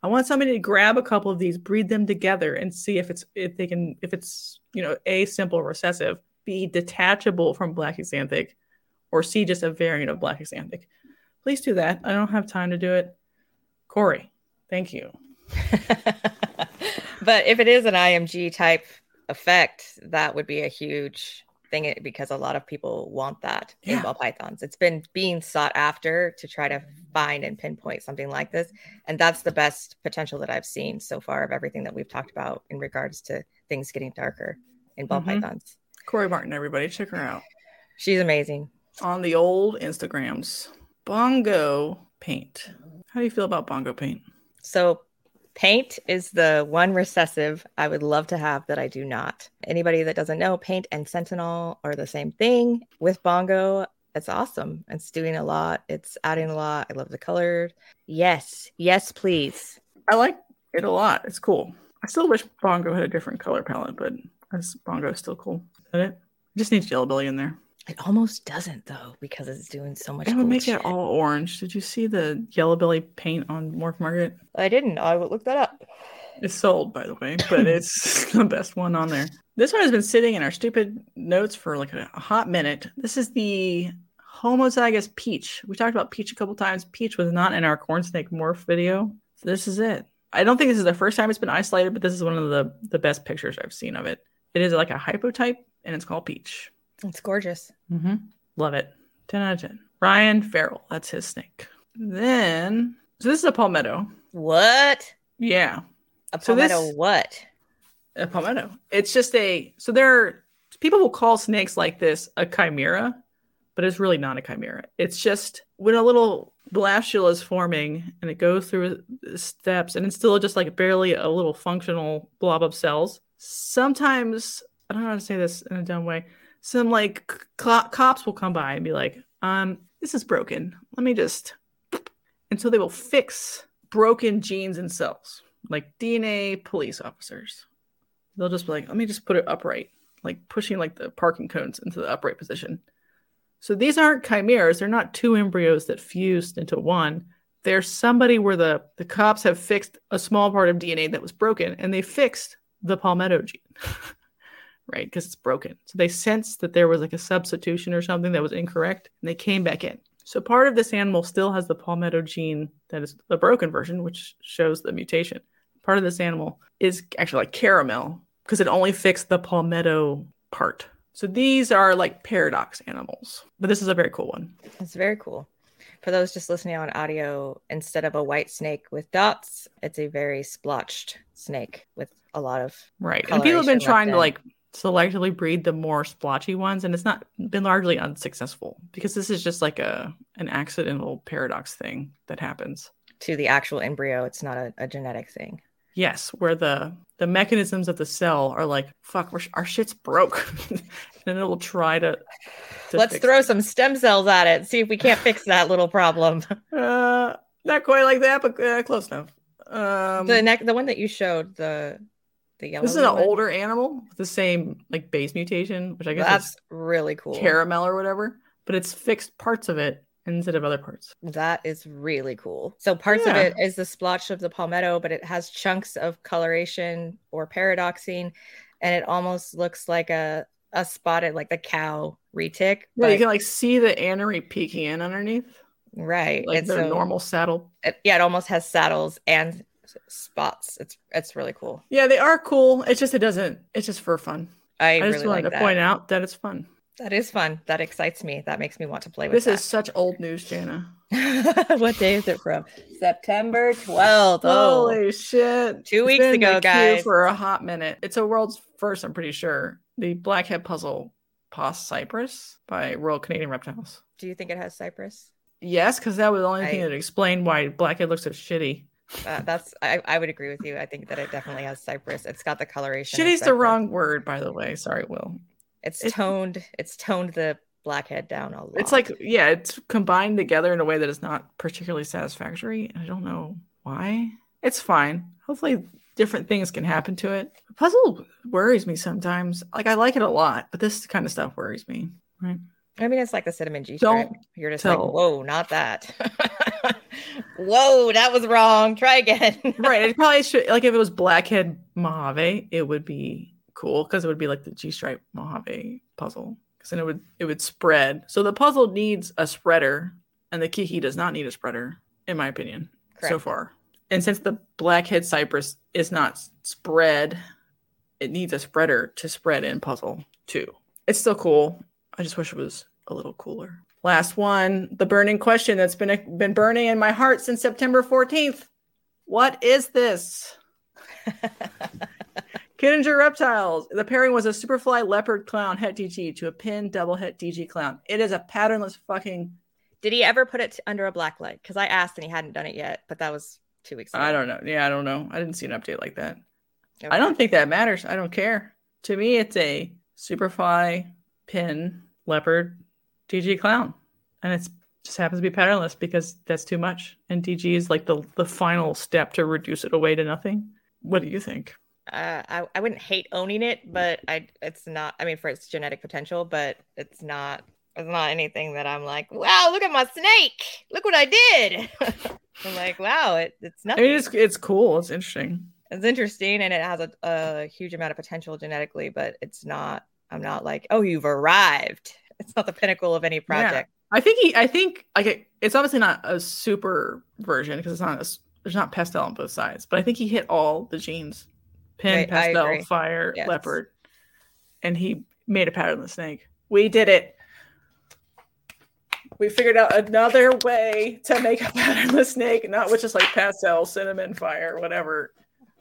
S1: I want somebody to grab a couple of these, breed them together, and see if it's if they can if it's you know a simple recessive, b detachable from black axanthic, or c just a variant of black axanthic. Please do that. I don't have time to do it. Corey, thank you.
S2: but if it is an IMG type effect, that would be a huge thing it- because a lot of people want that
S1: Yeah.
S2: in ball pythons. It's been being sought after to try to find and pinpoint something like this. And that's the best potential that I've seen so far of everything that we've talked about in regards to things getting darker in ball
S1: Mhm.
S2: pythons.
S1: Corey Martin, everybody, check her out
S2: She's amazing.
S1: on the old Instagrams. Bongo paint. How do you feel about bongo paint?
S2: So paint is the one recessive I would love to have that I do not. Anybody that doesn't know, paint and sentinel are the same thing. With bongo, it's awesome. It's doing a lot. It's adding a lot. I love the color. Yes, yes, please.
S1: I like it a lot. It's cool. I still wish bongo had a different color palette, but bongo is still cool. Is that it? It just needs yellow belly in there.
S2: It almost doesn't though because it's doing so much.
S1: It would
S2: cool
S1: make
S2: shit.
S1: it all orange. Did you see the yellow belly paint on Morph Market?
S2: I didn't. I would look that up.
S1: It's sold, by the way, but it's the best one on there. This one has been sitting in our stupid notes for like a, a hot minute. This is the homozygous peach. We talked about peach a couple times. Peach was not in our corn snake morph video. So this is it. I don't think this is the first time it's been isolated, but this is one of the, the best pictures I've seen of it. It is like a hypotype and it's called peach.
S2: It's gorgeous.
S1: Mm-hmm. Love it. 10 out of 10. Ryan Farrell. That's his snake. Then, so this is a palmetto.
S2: What?
S1: Yeah.
S2: A
S1: So this-
S2: palmetto? what?
S1: a palmetto. It's just a so there are people will call snakes like this a chimera, but it's really not a chimera. It's just when a little blastula is forming and it goes through steps and it's still just like barely a little functional blob of cells. Sometimes I don't know how to say this in a dumb way. Some like co- cops will come by and be like, um, this is broken. Let me just and so they will fix broken genes and cells like DNA police officers they'll just be like, let me just put it upright, like pushing like the parking cones into the upright position. So these aren't chimeras. They're not two embryos that fused into one. They're somebody where the, the cops have fixed a small part of DNA that was broken and they fixed the palmetto gene, right? Because it's broken. So they sensed that there was like a substitution or something that was incorrect and they came back in. So part of this animal still has the palmetto gene that is the broken version, which shows the mutation. Part of this animal is actually like caramel because it only fixed the palmetto part. So these are like paradox animals, but this is a very cool one.
S2: It's very cool. For those just listening on audio, instead of a white snake with dots, it's a very splotched snake with a lot of
S1: Right. And people have been trying to like selectively breed the more splotchy ones, and it's not been largely unsuccessful because this is just like a an accidental paradox thing that happens.
S2: to the actual embryo. It's not a, a genetic thing.
S1: Yes, where the the mechanisms of the cell are like, fuck, we're, our shit's broke. and it'll try to. to
S2: Let's throw
S1: it.
S2: some stem cells at it. See if we can't fix that little problem.
S1: Uh, not quite like that, but uh, close enough. Um,
S2: the neck, the one that you showed, the the yellow.
S1: this is an
S2: one,
S1: older animal with the same like base mutation, which I guess
S2: That's
S1: is
S2: really cool.
S1: caramel or whatever, but it's fixed parts of it instead of other parts.
S2: That is really cool. So parts of it is the splotch of the palmetto, but it has chunks of coloration or paradoxine, and it almost looks like a a spotted like the cow retic.
S1: Yeah,
S2: but-
S1: you can like see the anery peeking in underneath,
S2: right.
S1: like
S2: and
S1: their
S2: so
S1: normal saddle.
S2: it, yeah, it almost has saddles and spots. It's it's really cool.
S1: Yeah, they are cool. It's just it doesn't. It's just for fun.
S2: I,
S1: I, just
S2: really
S1: wanted
S2: like
S1: to
S2: that.
S1: point out that it's fun.
S2: That is fun. That excites me. That makes me want to play with
S1: This
S2: that.
S1: is such old news, Jana.
S2: what day is it from? September 12th. Oh,
S1: Holy shit!
S2: Two
S1: It's
S2: weeks ago, guys.
S1: for a hot minute. It's a world's first. I'm pretty sure the Blackhead Puzzle Pos Cypress by Royal Canadian Reptiles.
S2: do you think it has cypress?
S1: Yes, because that was the only thing that explained why Blackhead looks so shitty.
S2: Uh, that's I, I would agree with you. I think that it definitely has cypress. It's got the coloration.
S1: Shitty's the wrong word, by the way. Sorry, Will.
S2: It's
S1: It's-
S2: toned. It's toned the blackhead down a lot.
S1: It's like yeah, it's combined together in a way that is not particularly satisfactory. I don't know why. It's fine. Hopefully, different things can happen to it. Puzzle worries me sometimes. Like I like it a lot, but this kind of stuff worries me. Right?
S2: I mean, it's like the cinnamon G
S1: Don't.
S2: You're just
S1: tell-
S2: like, whoa, not that. whoa, that was wrong. Try again.
S1: right. It probably should like if it was Blackhead Mojave, it would be cool because it would be like the G stripe Mojave puzzle. Because then it would it would spread. So the puzzle needs a spreader, and the Kiki does not need a spreader, in my opinion, so far. And since the Blackhead Cypress is not spread, it needs a spreader to spread in puzzle too. It's still cool. I just wish it was a little cooler. Last one, the burning question that's been been burning in my heart since September 14th. What is this? Kittinger Reptiles. The pairing was a Superfly Leopard Clown Het DG to a pin double Het DG Clown. It is a patternless fucking.
S2: Did he ever put it t- under a black light? Because I asked and he hadn't done it yet, but that was two weeks ago.
S1: I don't know. Yeah, I don't know. I didn't see an update like that.
S2: Okay.
S1: I don't think that matters. I don't care. To me, it's a Superfly pin leopard DG clown, and it's just happens to be patternless because that's too much. And DG is like the the final step to reduce it away to nothing. What do you think?
S2: uh, I, I wouldn't hate owning it, but I it's not. I mean, for its genetic potential, but it's not. It's not anything that I'm like, wow, look at my snake. Look what I did. I'm like, wow, it, it's nothing.
S1: mean, it's it's cool. It's interesting.
S2: it's interesting and it has a, a huge amount of potential genetically, but it's not. I'm not like, oh, you've arrived. It's not the pinnacle of any project.
S1: I think he. I think like it's obviously not a super version because it's not. A, there's not pastel on both sides, but I think he hit all the genes: pin,
S2: Right,
S1: pastel, fire,
S2: Yes.
S1: leopard, and he made a patternless snake. We did it. We figured out another way to make a patternless snake, not with just like pastel, cinnamon, fire, whatever.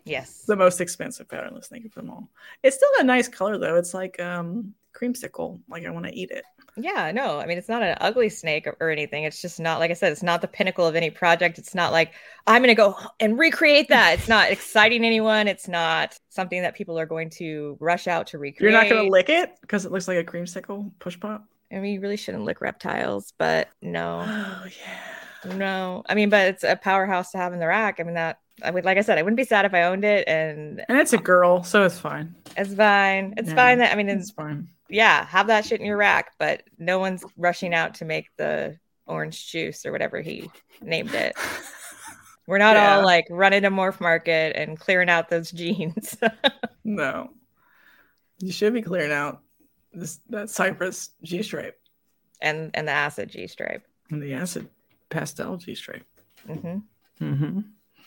S2: Yes.
S1: The most expensive patternless snake of them all. It's still a nice color though. It's like um creamsicle. Like I want to eat it.
S2: Yeah, no, I mean, it's not an ugly snake or, or anything. It's just not, like I said, it's not the pinnacle of any project. It's not like I'm going to go and recreate that. It's not exciting anyone. It's not something that people are going to rush out to recreate.
S1: You're not gonna lick it because it looks like a creamsicle push pop.
S2: I mean, you really shouldn't lick reptiles, but no,
S1: Oh yeah.
S2: no. I mean, but it's a powerhouse to have in the rack. I mean, that, I would, like I said, I wouldn't be sad if I owned it and
S1: And it's a girl, so it's fine.
S2: it's fine. It's
S1: Yeah,
S2: fine that, I mean,
S1: It's
S2: it's,
S1: fine.
S2: yeah, have that shit in your rack, but no one's rushing out to make the orange juice or whatever he named it. We're not
S1: Yeah.
S2: all like running to Morph Market and clearing out those genes.
S1: No. You should be clearing out this that cypress G stripe
S2: and and the acid G stripe.
S1: and the acid pastel G stripe.
S2: hmm
S1: Mm-hmm.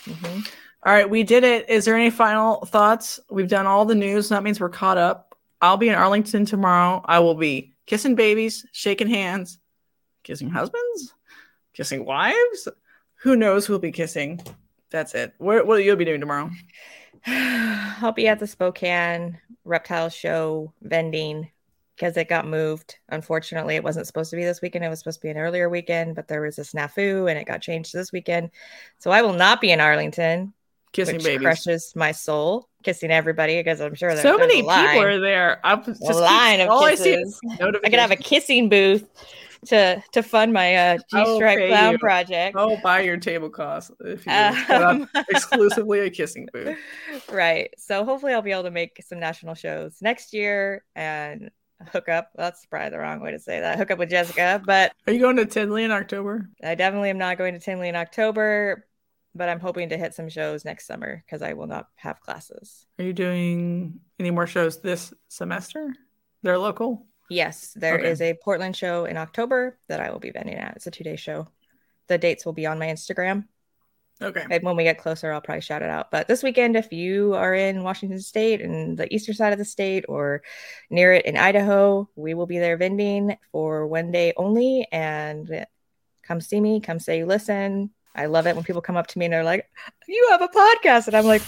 S2: Hmm
S1: All right, we did it. Is there any final thoughts? We've done all the news. That means we're caught up. I'll be in Arlington tomorrow. I will be kissing babies, shaking hands, kissing husbands, kissing wives. Who knows who'll be kissing? That's it. What, what will you be doing tomorrow?
S2: I'll be at the Spokane Reptile Show vending because it got moved. Unfortunately, it wasn't supposed to be this weekend. It was supposed to be an earlier weekend, but there was a snafu and it got changed to this weekend. So I will not be in Arlington,
S1: Kissing
S2: which
S1: babies.
S2: crushes my soul. kissing everybody because I'm sure there's
S1: so many people are there. I'm just
S2: a line of
S1: I see
S2: kisses.
S1: is
S2: I could have a kissing booth to to fund my uh, G
S1: I'll
S2: Stripe
S1: pay
S2: Clown
S1: you.
S2: project.
S1: I'll buy your table cost if you
S2: Um,
S1: exclusively a kissing booth.
S2: right. So hopefully I'll be able to make some national shows next year and hook up. That's probably the wrong way to say that. Hook up with Jessica, but
S1: Are you going to Tinley in October?
S2: I definitely am not going to Tinley in October. But I'm hoping to hit some shows next summer because I will not have classes.
S1: Are you doing any more shows this semester? They're local.
S2: Yes, there is
S1: Okay.
S2: a Portland show in October that I will be vending at. It's a two day show. The dates will be on my Instagram.
S1: Okay.
S2: And when we get closer, I'll probably shout it out. But this weekend, if you are in Washington State and the eastern side of the state or near it in Idaho, we will be there vending for one day only. And come see me, come say you listen. I love it when people come up to me and they're like, You have a podcast. And I'm like,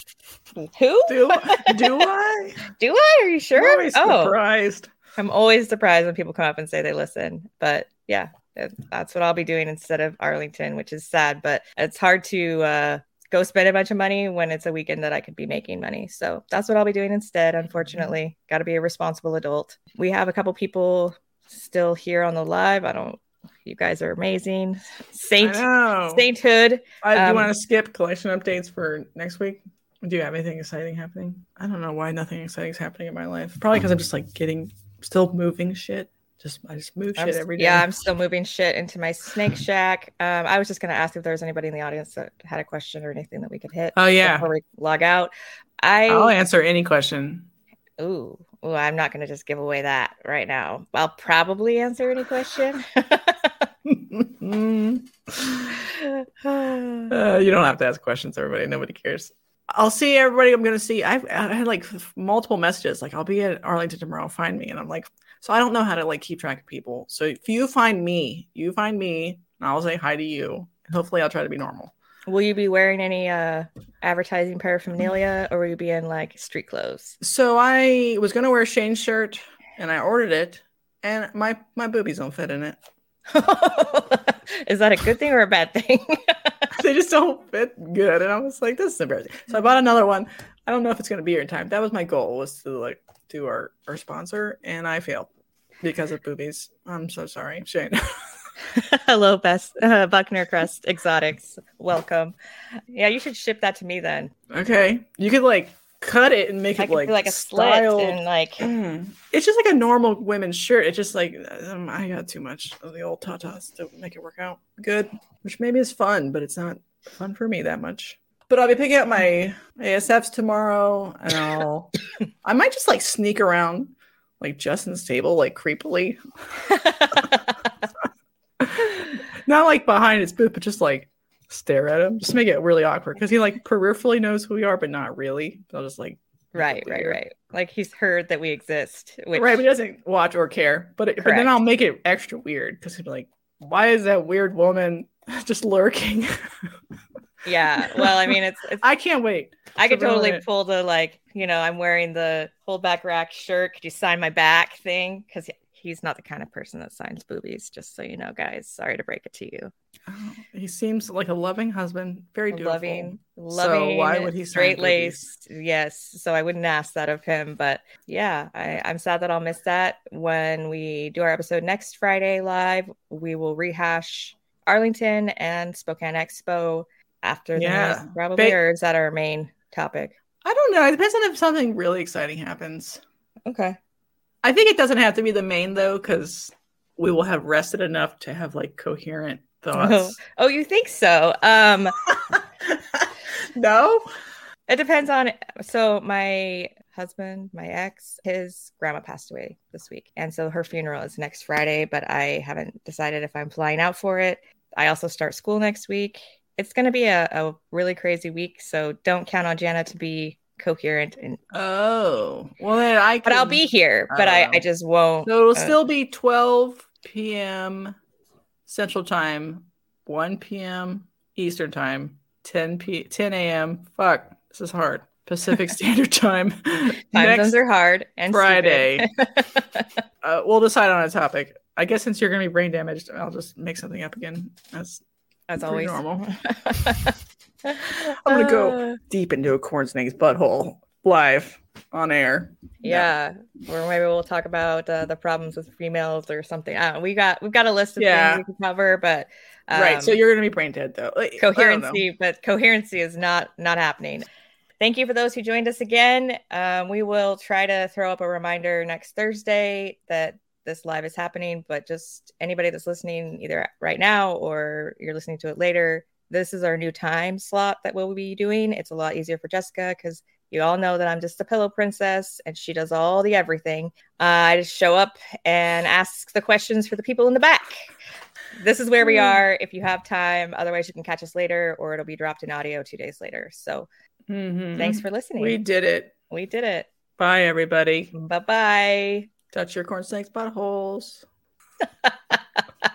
S2: Who?
S1: Do do I?
S2: Do I? Are you
S1: I'm
S2: sure?
S1: always
S2: Oh,
S1: surprised.
S2: I'm always surprised when people come up and say they listen. But yeah, that's what I'll be doing instead of Arlington, which is sad. But it's hard to uh, go spend a bunch of money when it's a weekend that I could be making money. So that's what I'll be doing instead. Unfortunately, got to be a responsible adult. We have a couple people still here on the live. I don't. You guys are amazing. Saint sainthood.
S1: I, do
S2: um,
S1: you want to skip collection updates for next week? Do you have anything exciting happening? I don't know why nothing exciting is happening in my life. Probably because I'm just like getting still moving shit. Just I just move
S2: I'm
S1: shit every day.
S2: Yeah, I'm still moving shit into my snake shack. Um, I was just gonna ask if there was anybody in the audience that had a question or anything that we could hit.
S1: Oh yeah.
S2: before we log out. I
S1: I'll answer any question.
S2: ooh, ooh, I'm not gonna just give away that right now. I'll probably answer any question.
S1: Uh, you don't have to ask questions, everybody. Nobody cares. I'll see everybody. I'm gonna see. I've I had like multiple messages. Like I'll be at Arlington tomorrow. Find me, and I'm like, so I don't know how to like keep track of people. So if you find me, you find me, and I'll say hi to you. And hopefully, I'll try to be normal.
S2: will you be wearing any uh advertising paraphernalia or will you be in like street clothes?
S1: So I was gonna wear Shane's shirt, and I ordered it, and my my boobies don't fit in it.
S2: Is that a good thing or a bad thing?
S1: they just don't fit good. And I was like, this is embarrassing. So I bought another one. I don't know if it's gonna be here in time. That was my goal was to like do our, our sponsor, and I failed because of boobies. I'm so sorry, Shane.
S2: Hello, best uh, Buckner Crest Exotics. Welcome. Yeah, you should ship that to me then.
S1: okay. You could like cut it and make
S2: I
S1: it like
S2: like a slit and like
S1: Mm. It's just like a normal women's shirt. It's just like um, I got too much of the old tatas to make it work out good, which maybe is fun, but it's not fun for me that much. But I'll be picking up my ASFs tomorrow, and I'll I might just like sneak around like Justin's table like creepily, not like behind his booth, but just like stare at him, just make it really awkward because he like peripherally knows who we are, but not really. I'll just like
S2: right, right, right. Like he's heard that we exist. Which,
S1: right, but he doesn't watch or care. But, it, but then I'll make it extra weird because he'll be like, "Why is that weird woman just lurking?"
S2: Yeah. Well, I mean, it's, it's
S1: I can't wait.
S2: I could
S1: so
S2: totally pull the like, you know, I'm wearing the Holdback Rack shirt. Could you sign my back thing? Because he's not the kind of person that signs boobies. Just so you know, guys. Sorry to break it to you.
S1: Oh, he seems like a loving husband, very dutiful.
S2: loving, loving,
S1: why would he
S2: straight laced? Yes. So I wouldn't ask that of him, but yeah, I, I'm sad that I'll miss that. When we do our episode next Friday live, we will rehash Arlington and Spokane Expo after the
S1: Yeah.
S2: news, probably,
S1: Ba-
S2: or is that our main topic?
S1: I don't know. It depends on if something really exciting happens.
S2: Okay.
S1: I think it doesn't have to be the main though, because we will have rested enough to have like coherent thoughts.
S2: Oh, you think so? Um,
S1: no.
S2: it depends on. So my husband, my ex, his grandma passed away this week, and so her funeral is next Friday. But I haven't decided if I'm flying out for it. I also start school next week. It's going to be a, a really crazy week, so don't count on Jana to be coherent. And
S1: Oh, well then I.
S2: but I'll be here, but I,
S1: Oh.
S2: I just won't.
S1: So it'll
S2: uh,
S1: still be 12 p.m. Central Time, 1 p.m. Eastern Time, 10 p 10 a.m. Fuck, this is hard. Pacific Standard Time.
S2: time zones are hard and
S1: Friday. uh, we'll decide on a topic. I guess since you're gonna be brain damaged, I'll just make something up again. That's
S2: As always,
S1: normal. I'm gonna go deep into a corn snake's butthole live on air.
S2: Yeah, or maybe we'll talk about uh, the problems with females or something. Uh, we got we've got a list of
S1: Yeah.
S2: things we can cover, but um,
S1: right. So you're gonna be brain dead though. Like, I don't know.
S2: coherency, but coherency is not not happening. Thank you for those who joined us again. Um, we will try to throw up a reminder next Thursday that this live is happening. But just anybody that's listening, either right now or you're listening to it later, this is our new time slot that we'll be doing. It's a lot easier for Jessica because you all know that I'm just a pillow princess and she does all the everything. Uh, I just show up and ask the questions for the people in the back. This is where we
S1: Hmm.
S2: are. If you have time, otherwise you can catch us later, or it'll be dropped in audio two days later. So
S1: Mhm.
S2: thanks for listening.
S1: We did it.
S2: we did it.
S1: Bye, everybody.
S2: Bye bye.
S1: Touch your corn snakes buttholes.